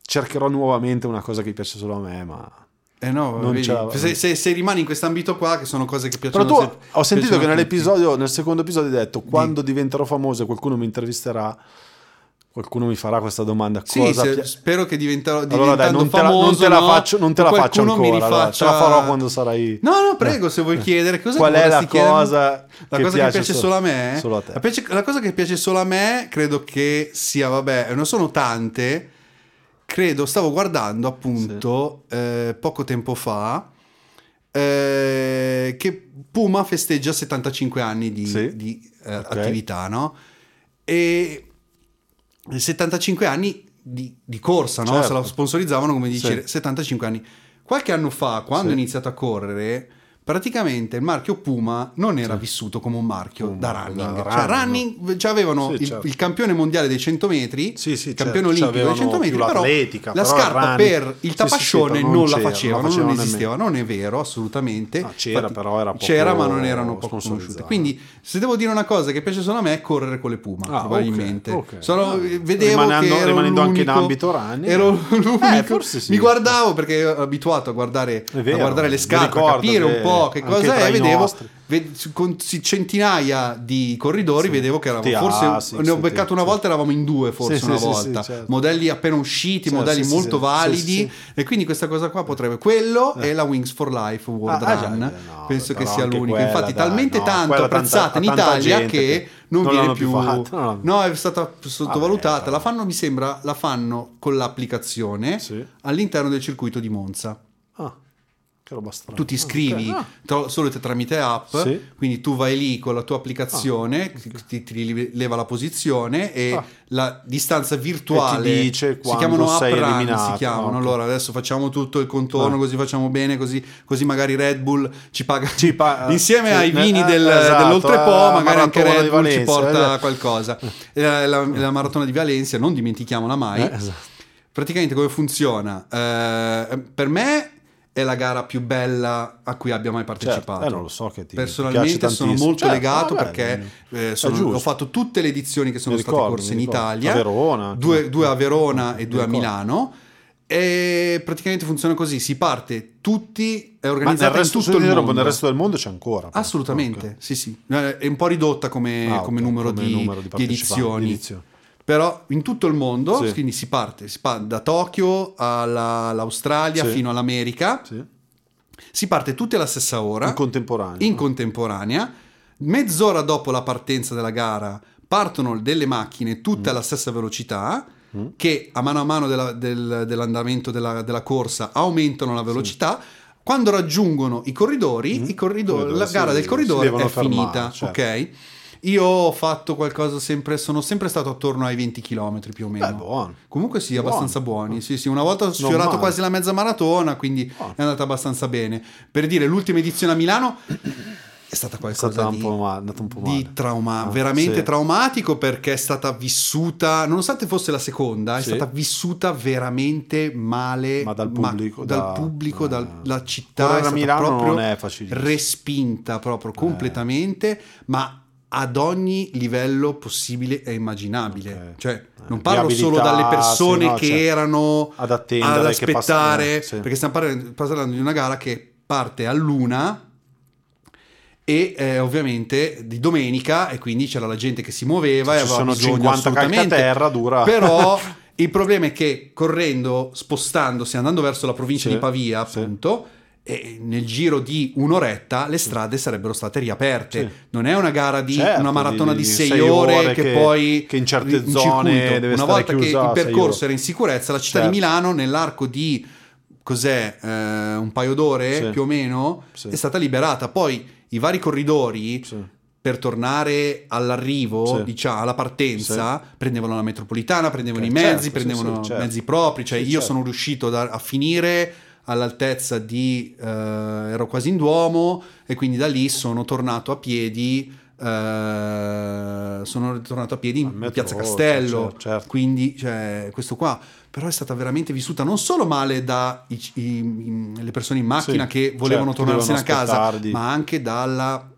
cercherò nuovamente una cosa che piace solo a me, ma... Eh no, Non ce se, se- se rimani in quest'ambito qua, che sono cose che piacciono Però tu se- ho sentito che nell'episodio, nel secondo episodio hai detto quando diventerò famoso e qualcuno mi intervisterà, qualcuno mi farà questa domanda. Sì, cosa se- spero che diventerò Allora dai, non te la, non famoso, te la no? faccio, non te la faccio ancora, mi allora, rifaccia... te la farò quando sarai... No, no, prego, [LAUGHS] se vuoi chiedere cosa Qual è la cosa La che cosa piace che piace solo- solo a me? solo a te? La, piace- la cosa che piace solo a me credo che sia, vabbè, non sono tante. Credo, stavo guardando appunto eh, poco tempo fa eh, che Puma festeggia 75 anni di, Sì. di, eh, Ok. attività, no? E 75 anni di, di corsa, no? Certo. Se la sponsorizzavano come dice Sì. 75 anni. Qualche anno fa, quando Sì. ho iniziato a correre, praticamente il marchio Puma non era Sì. vissuto come un marchio Puma, da da running. running, Cioè, running, cioè avevano Sì, il, certo. il campione mondiale dei 100 metri, Sì, sì, il campione certo. olimpico dei 100 C'avevano metri, però la però scarpa running- per il tapascione non, non la facevano, non non, esisteva, non è vero assolutamente. Ah, c'era, però era poco c'era, ma non erano poco conosciute. Quindi, se devo dire una cosa che piace solo a me è correre con le Puma, Ah, probabilmente. ok, ok. Sono- Ah, vedevo rimanendo- rimanendo anche in l'unico- ambito running. Ero l'unico. Eh, sì. Mi guardavo perché ero abituato a guardare, le scarpe, a capire un che che cosa è, vedevo nostri. ve- con sì, centinaia di corridori, Sì. vedevo che eravamo forse Asics, ne ho beccato una sì. volta, eravamo in due forse Sì, una sì, sì, volta. sì, certo. Modelli appena usciti, Sì, modelli sì, sì, molto sì. validi Sì, sì, e quindi questa cosa qua potrebbe quello Eh. e la Wings for Life World Ah, ah, Run. eh, no, Penso che sia quella, Infatti, talmente tanto apprezzata in Italia che non, non viene più. fatta, No, è stata sottovalutata. La fanno, mi sembra, la fanno con l'applicazione Sì. all'interno del circuito di Monza. Ah, che roba strana. Tu ti iscrivi. Ah, tra- solo tramite app, Sì. quindi tu vai lì con la tua applicazione, Ah, ok. ti, ti rileva la posizione e Ah. la distanza virtuale E ti dice si chiamano app run, si chiamano. Ah, ok. Allora adesso facciamo tutto il contorno, Ah. così facciamo bene, così, così magari Red Bull ci paga Ci pa- [LAUGHS] insieme ai vini eh, del, esatto, dell'oltrepo, eh, magari anche Red Bull ci porta eh. qualcosa. La, la- la maratona di Valencia, non dimentichiamola mai. Eh, esatto. Praticamente come funziona? Eh, per me è la gara più bella a cui abbia mai partecipato. Certo, eh, non lo so che ti- Personalmente sono molto Certo, legato vabbè, perché eh, sono- ho fatto tutte le edizioni che sono Mi state ricordo, corse in ricordo. Italia, A Verona, due, due a Verona e due a ricordo. Milano. E praticamente funziona così: si parte tutti, è Ma nel organizzata in resto, tutto il nel mondo. resto del mondo c'è ancora. Assolutamente, Ok. sì, sì. Eh, È un po' ridotta come, Ah, come ok, numero, come di, numero di di edizioni. di edizioni. Però in tutto il mondo, Sì. quindi si parte, si parte da Tokyo alla- all'Australia Sì. fino all'America, Sì. si parte tutti alla stessa ora, In contemporanea. in contemporanea, mezz'ora dopo la partenza della gara partono delle macchine tutte alla stessa velocità Mm. che a mano a mano della- del- dell'andamento della, della corsa aumentano la velocità. Quando raggiungono i corridori, Mm. i corridori- la gara sì, del corridore è fermare, finita, certo. ok? Io ho fatto qualcosa sempre, sono sempre stato attorno ai 20 km più o meno. Beh, buono. Comunque sì, Buono. abbastanza buoni. Sì, sì, una volta ho sfiorato quasi la mezza maratona, quindi Buono. è andata abbastanza bene. Per dire, l'ultima edizione a Milano è stata È qualcosa stata di, un po' è di trauma, Ah, veramente sì. traumatico perché è stata vissuta, nonostante fosse la seconda, è Sì. stata vissuta veramente male Ma dal pubblico, dal da- pubblico, eh, dalla città. correre è a Milano proprio non è facilissimo. respinta proprio completamente, ma ad ogni livello possibile e immaginabile. Ok. Cioè, non parlo solo dalle persone sì, no, che certo. erano Ad attendere, ad aspettare, pass- eh, sì. perché stiamo parlando, di una gara che parte all'una e eh, ovviamente di domenica e quindi c'era la gente che si muoveva e Ci aveva sono bisogno 50 assolutamente. calcaterra, dura. Però [LAUGHS] il problema è che correndo, spostandosi, andando verso la provincia Sì, di Pavia, appunto, e nel giro di un'oretta le strade sarebbero state riaperte. Sì. Non è una gara di Certo, una maratona di- di 6 sei ore, ore che, che- poi che in certe in zone circuito. deve una volta che chiusa il sei percorso era in sicurezza, la città Certo. di Milano nell'arco di cos'è eh, un paio d'ore Sì. più o meno Sì. è stata liberata. Poi i vari corridori Sì. per tornare all'arrivo, Sì. diciamo, alla partenza, prendevano la metropolitana, prendevano Ok, i mezzi, certo, prendevano sì, sì, certo. mezzi propri. Cioè, Sì, io certo. sono riuscito da- a finire all'altezza di eh, ero quasi in Duomo e quindi da lì sono tornato a piedi. eh, sono tornato a piedi in metro, Piazza Castello. certo, certo. Quindi, cioè, questo qua però è stata veramente vissuta non solo male dalle persone in macchina Sì, che volevano certo, tornarsene a casa, ma anche dalla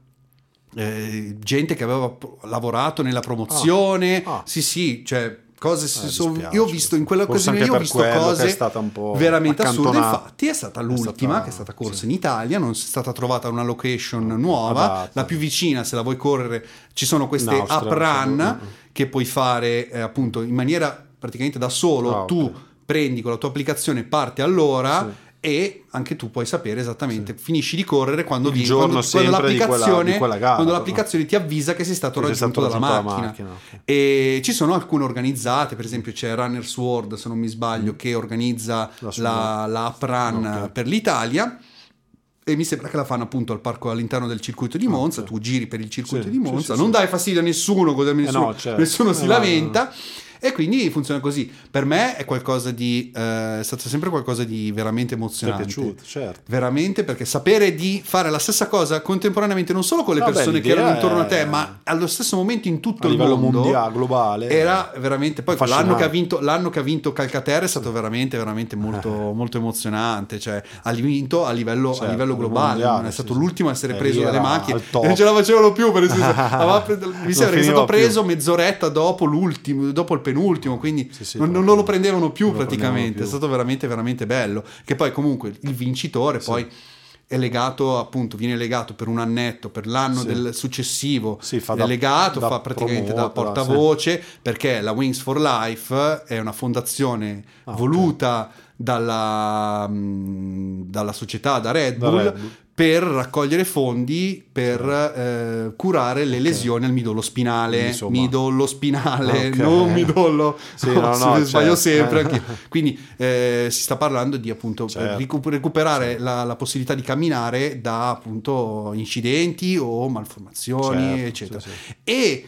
eh, gente che aveva lavorato nella promozione. Ah, ah. Sì, sì, cioè cose si Eh, sono- io ho visto in quella Forse occasione io ho visto cose è stata un po' veramente assurde infatti è stata l'ultima stata- che è stata corsa sì. in Italia non è stata trovata una location nuova adatta. la più vicina se la vuoi correre ci sono queste Austria, app run insomma. che puoi fare eh, appunto in maniera praticamente da solo Ah, ok. tu prendi con la tua applicazione parte all'ora Sì. E anche tu puoi sapere esattamente finisci di correre quando, giorno quando, quando sempre di quella- l'applicazione, di quella quando no? l'applicazione ti avvisa che sei stato Che sei raggiunto stato dalla raggiunto macchina, macchina, e ci sono alcune organizzate per esempio c'è Runners World se non mi sbaglio che organizza Mm. La la, la app run Ok. per l'Italia e mi sembra che la fanno appunto al parco all'interno del circuito di Monza, Ok. tu giri per il circuito Sì, di sì, Monza, sì, non sì. dai fastidio a nessuno, godermi Eh nessuno, no, certo. nessuno si Eh no, no, lamenta. E quindi funziona così. Per me è qualcosa di. eh, è stato sempre qualcosa di veramente Ti è emozionante. piaciuto, certo. Veramente perché sapere di fare la stessa cosa contemporaneamente non solo con le Vabbè, persone che erano intorno a è- te, ma allo stesso momento in tutto il mondo. mondiale, globale. Era veramente. Poi l'anno che, ha vinto, l'anno che ha vinto Calcaterra è stato veramente, veramente molto, [LAUGHS] molto emozionante. Cioè, ha vinto a livello, a Certo, livello a livello globale. mondiale, è stato sì, sì. l'ultimo a essere Eh, preso dalle macchine. non ce la facevano più. Per esempio, [LAUGHS] mi sembra che è stato finiva più. preso mezz'oretta dopo l'ultimo, dopo il penultimo. Quindi Sì, sì, non, non lo prendevano più Non praticamente. più. È stato veramente, veramente bello. Che poi, comunque, il vincitore poi è legato appunto viene legato per un annetto per l'anno Sì. del successivo Sì, fa è da- legato da fa praticamente da promotora, portavoce perché la Wings for Life è una fondazione Ah, voluta dalla, mh, dalla società da Red Da Bull, Red Bull. Per raccogliere fondi per eh, curare le lesioni al midollo spinale insomma- midollo spinale Ok. non midollo Sì, no, [LAUGHS] se no, ne sbaglio certo. sempre anche. quindi eh, si sta parlando di appunto Certo. ricu- recuperare la, la possibilità di camminare da appunto incidenti o malformazioni Certo, eccetera sì, sì. e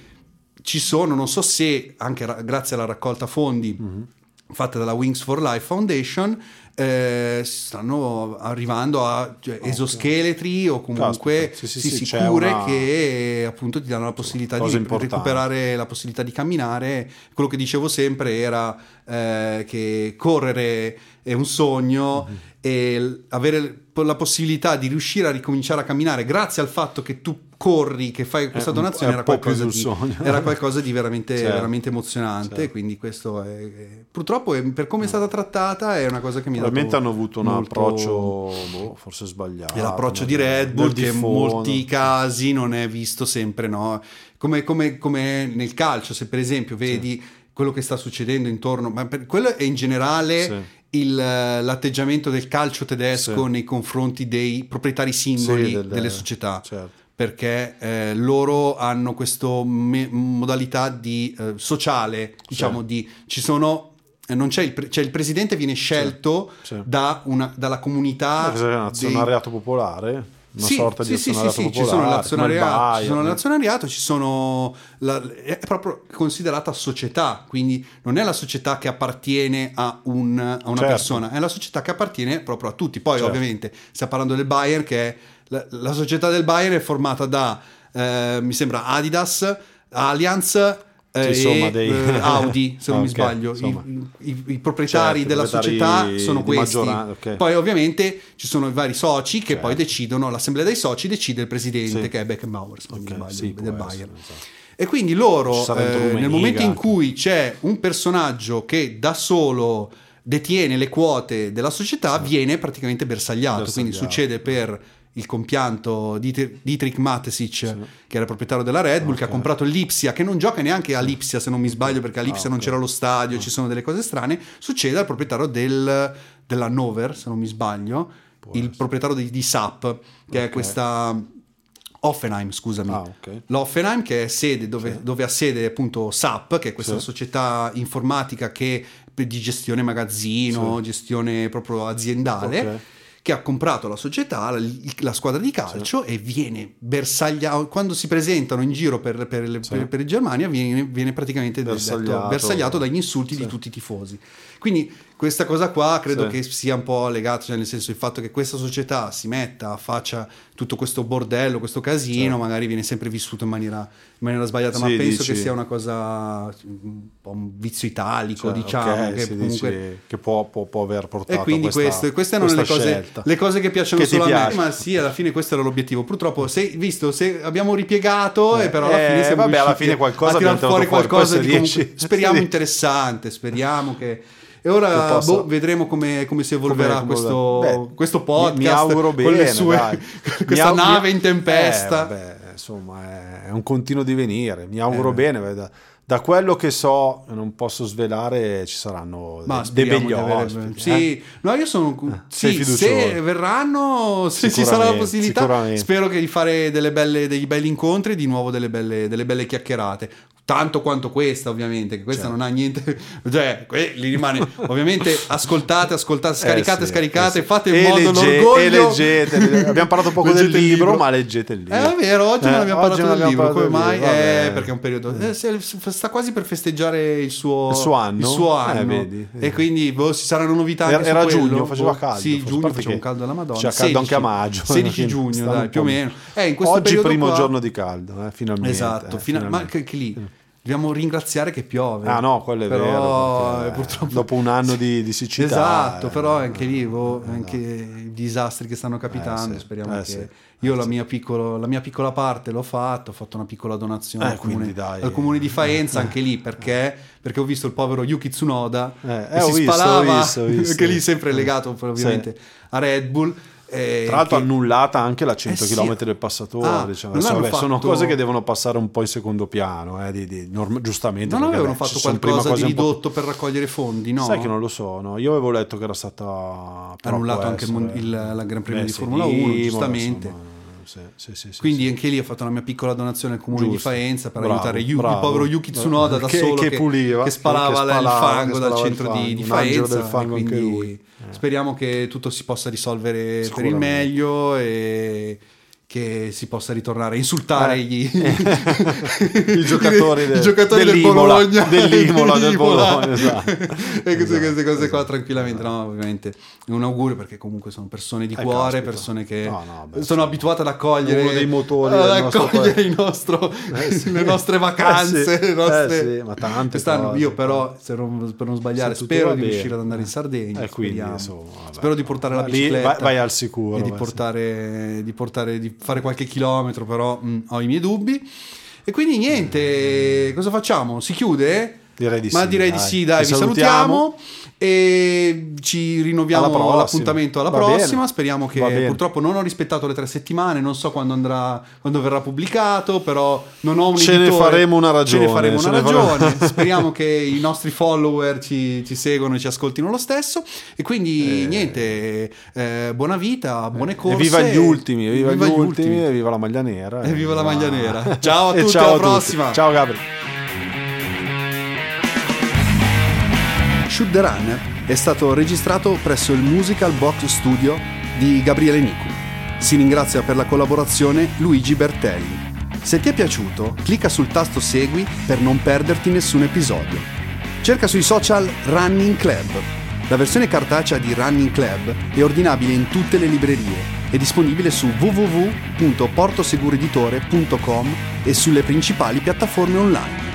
ci sono non so se anche ra- grazie alla raccolta fondi Mhm. fatta dalla Wings for Life Foundation eh, stanno arrivando a cioè, esoscheletri o comunque Caspita, sì, sì, si sì, si c'è cure una- che appunto ti danno la possibilità di importante. recuperare la possibilità di camminare quello che dicevo sempre era eh, che correre è un sogno Mhm. e avere la possibilità di riuscire a ricominciare a camminare grazie al fatto che tu corri, che fai questa un po'- donazione era qualcosa, di era qualcosa di veramente, Certo. veramente emozionante Certo. quindi questo è, è- purtroppo è- per come è stata trattata è una cosa che mi ha dato Probabilmente hanno avuto un molto- approccio boh, forse sbagliato. è l'approccio di Red Bull che in molti casi non è visto sempre, no? Come, come- come nel calcio, se per esempio vedi quello che sta succedendo intorno, ma per- quello è in generale Sì. il, eh, l'atteggiamento del calcio tedesco Sì. nei confronti dei proprietari singoli Sì, del- delle società. Certo. Perché eh, loro hanno questa modalità di eh, sociale, diciamo, di ci sono eh, non c'è il, pre- cioè il presidente viene scelto sì. da una, dalla comunità Cos'è un dei- popolare? Una sì, sorta di sì, sì, azionariato sì, sì, ci popolare. sono l'azionariato, ci sono Bayern. l'azionariato, ci sono la- è proprio considerata società, quindi non è la società che appartiene a, un- a una Certo. persona, è la società che appartiene proprio a tutti. Poi Certo. ovviamente stiamo parlando del Bayern che è la, la società del Bayern è formata da eh, mi sembra Adidas, Allianz eh, Sì, insomma, e dei- eh, Audi, se non mi [LAUGHS] Ok, sbaglio. I, i- i proprietari Certo, della proprietari società sono questi. maggioranza, ok. Poi ovviamente ci sono i vari soci che Certo. poi decidono, l'assemblea dei soci decide il presidente Sì. che è Beckenbauer, se non mi Ok, sbaglio, sì, del Bayern. essere, esatto. E quindi loro, eh, nel momento in cui c'è un personaggio che da solo detiene le quote della società, viene praticamente bersagliato. Quindi Bersagliato. succede per il compianto Dietrich Matesic, che era il proprietario della Red Bull, che ha comprato l'Ipsia, che non gioca neanche a Lipsia, se non mi sbaglio, perché a Lipsia Ah, non ok. c'era lo stadio, ci sono delle cose strane. Succede al proprietario del, dell'Hannover, se non mi sbaglio, Può il essere. proprietario di, di SAP, che è Ok. questa... Offenheim, scusami. Ah. L'Offenheim che è sede dove, dove ha sede appunto SAP, che è questa Sì. società informatica che di gestione magazzino, Sì. gestione proprio aziendale. Che ha comprato la società, la, la squadra di calcio e viene bersagliato, quando si presentano in giro per, per, le- Sì. per- per Germania viene, viene praticamente detto- Bersagliato. bersagliato dagli insulti di Sì. tutti i tifosi. Quindi questa cosa qua credo Sì. che sia un po' legato, cioè nel senso il fatto che questa società si metta, faccia tutto questo bordello, questo casino, Certo. magari viene sempre vissuto in maniera, in maniera sbagliata, ma Sì, penso dici- che sia una cosa un po' un vizio italico, Cioè, diciamo, ok, che sì, comunque... che può, può, può aver portato E quindi a questa, queste, queste erano le cose, le cose che piacciono Che solo a me. piace. Ma sì, alla fine questo era l'obiettivo. Purtroppo, se, visto, se abbiamo ripiegato, Eh, e però alla fine eh, siamo vabbè, alla fine qualcosa a tirar fuori qualcosa di comunque, [LAUGHS] speriamo sì. interessante. Speriamo che. E ora boh, vedremo come, come si evolverà Come- questo, beh, questo podcast. mi, mi auguro bene, sue, [LAUGHS] questa au- nave in tempesta. Eh, vabbè, insomma, è- un continuo divenire. Mi auguro Eh, bene. beh, Da, quello che so, non posso svelare, ci saranno Ma dei, begli ospiti. Sì, eh. no, io sono. sei Sì, se verranno, se ci sarà la possibilità, spero che di fare delle belle, dei belli incontri, di nuovo delle belle, delle belle chiacchierate. Tanto quanto questa ovviamente, che questa Certo. non ha niente, [LAUGHS] cioè lì rimane [LAUGHS] ovviamente ascoltate, ascoltate, scaricate, Eh sì, scaricate, eh sì. fate in modo legge- l'orgoglio. E leggete, abbiamo parlato poco del Leggete libro, libro. ma leggete il libro. Eh, è vero, oggi non Eh, abbiamo oggi parlato non del abbiamo libro, come parlato mai? del libro, Eh, perché è un periodo... eh, sta quasi per festeggiare il suo, Il suo anno? il suo Eh, anno. vedi, e quindi boh, ci saranno novità anche Era, era quello. giugno, faceva Boh, caldo. Sì, giugno faceva che caldo alla Madonna. Faceva caldo anche a 16, maggio. 16 quindi giugno, dai, un più o meno. Eh, Oggi primo giorno di caldo, eh, finalmente. Esatto, eh, ma finalmente. che, che lì dobbiamo ringraziare che piove. Ah no, quello è Però, vero. eh, perché purtroppo Dopo un anno di, di siccità. Esatto, eh, però anche lì, boh, eh, anche i disastri che stanno capitando, Eh, sì. speriamo Eh, che... sì. Io Eh, la, sì. mia piccolo- la mia piccola parte l'ho fatto, ho fatto una piccola donazione Eh, al, comune, al comune di Faenza, anche lì, perché? Perché ho visto il povero Yuki Tsunoda Eh, che eh, si visto, spalava, ho visto, ho visto. [LAUGHS] che lì sempre legato poi, ovviamente a Red Bull. Eh, Tra l'altro che- annullata anche la 100 Eh sì. km del passatore. Ah, diciamo. Adesso, vabbè, Sono fatto- cose che devono passare un po' in secondo piano, eh, di- di- norm- giustamente. non avevano vabbè, fatto sono qualcosa di ridotto per raccogliere fondi, no? Sai che non lo so, no? Io avevo letto che era stata può anche il essere- mon- il- la Gran Premio Beh, di Formula 1, Imola, giustamente. insomma, sì, sì, sì, Quindi anche lì ho fatto una mia piccola donazione al comune Giusto. di Faenza per Bravo, aiutare Yu- il povero Yuki Tsunoda da Che- solo che puliva, che spalava, che il spalava, fango che dal il centro di, di fango, un angelo Faenza. fango quindi. Eh. speriamo che tutto si possa risolvere per il meglio e che si possa ritornare a insultare Eh. gli, [LAUGHS] [LAUGHS] I giocatori, i del- giocatori del Bologna dell'Imola, [LAUGHS] del. Bologna, esatto. e queste, Esatto, queste cose qua esatto. tranquillamente no ovviamente un augurio perché comunque sono persone di Eh, cuore caspita. persone che No, no, beh, sono abituate ad accogliere Uno dei motori ad accogliere nostro- Eh, sì. le nostre vacanze Eh, sì. nostre... Eh, sì, ma tante quest'anno cose, io però se non- per non sbagliare spero di riuscire ad andare in Sardegna Eh, quindi, insomma, vabbè. spero di portare la bicicletta vai- vai al sicuro, e di portare, di portare di fare qualche chilometro però mh, ho i miei dubbi. E quindi niente cosa facciamo? Si chiude? Direi di ma sì, direi di dai. sì, dai, vi salutiamo e ci rinnoviamo Alla prossima. l'appuntamento alla prossima. bene. Speriamo che purtroppo non ho rispettato le tre settimane, non so quando andrà, quando verrà pubblicato, però non ho un Ce ne editore. faremo una Ce ne ragione, faremo ce una ne faremo- ragione. Speriamo [LAUGHS] che i nostri follower ci, ci seguono e ci ascoltino lo stesso. E quindi Eh. niente, eh, buona vita, buone corse. Evviva gli ultimi, Evviva gli ultimi, evviva la maglia nera. Evviva la maglia nera. [LAUGHS] Ciao a E tutti, ciao alla a tutti. prossima. Ciao Gabri. Shoot the Runner è stato registrato presso il Musical Box Studio di Gabriele Nicu. Si ringrazia per la collaborazione Luigi Bertelli. Se ti è piaciuto, clicca sul tasto Segui per non perderti nessun episodio. Cerca sui social Running Club. La versione cartacea di Running Club è ordinabile in tutte le librerie. È disponibile su www.portosegureditore.com e sulle principali piattaforme online.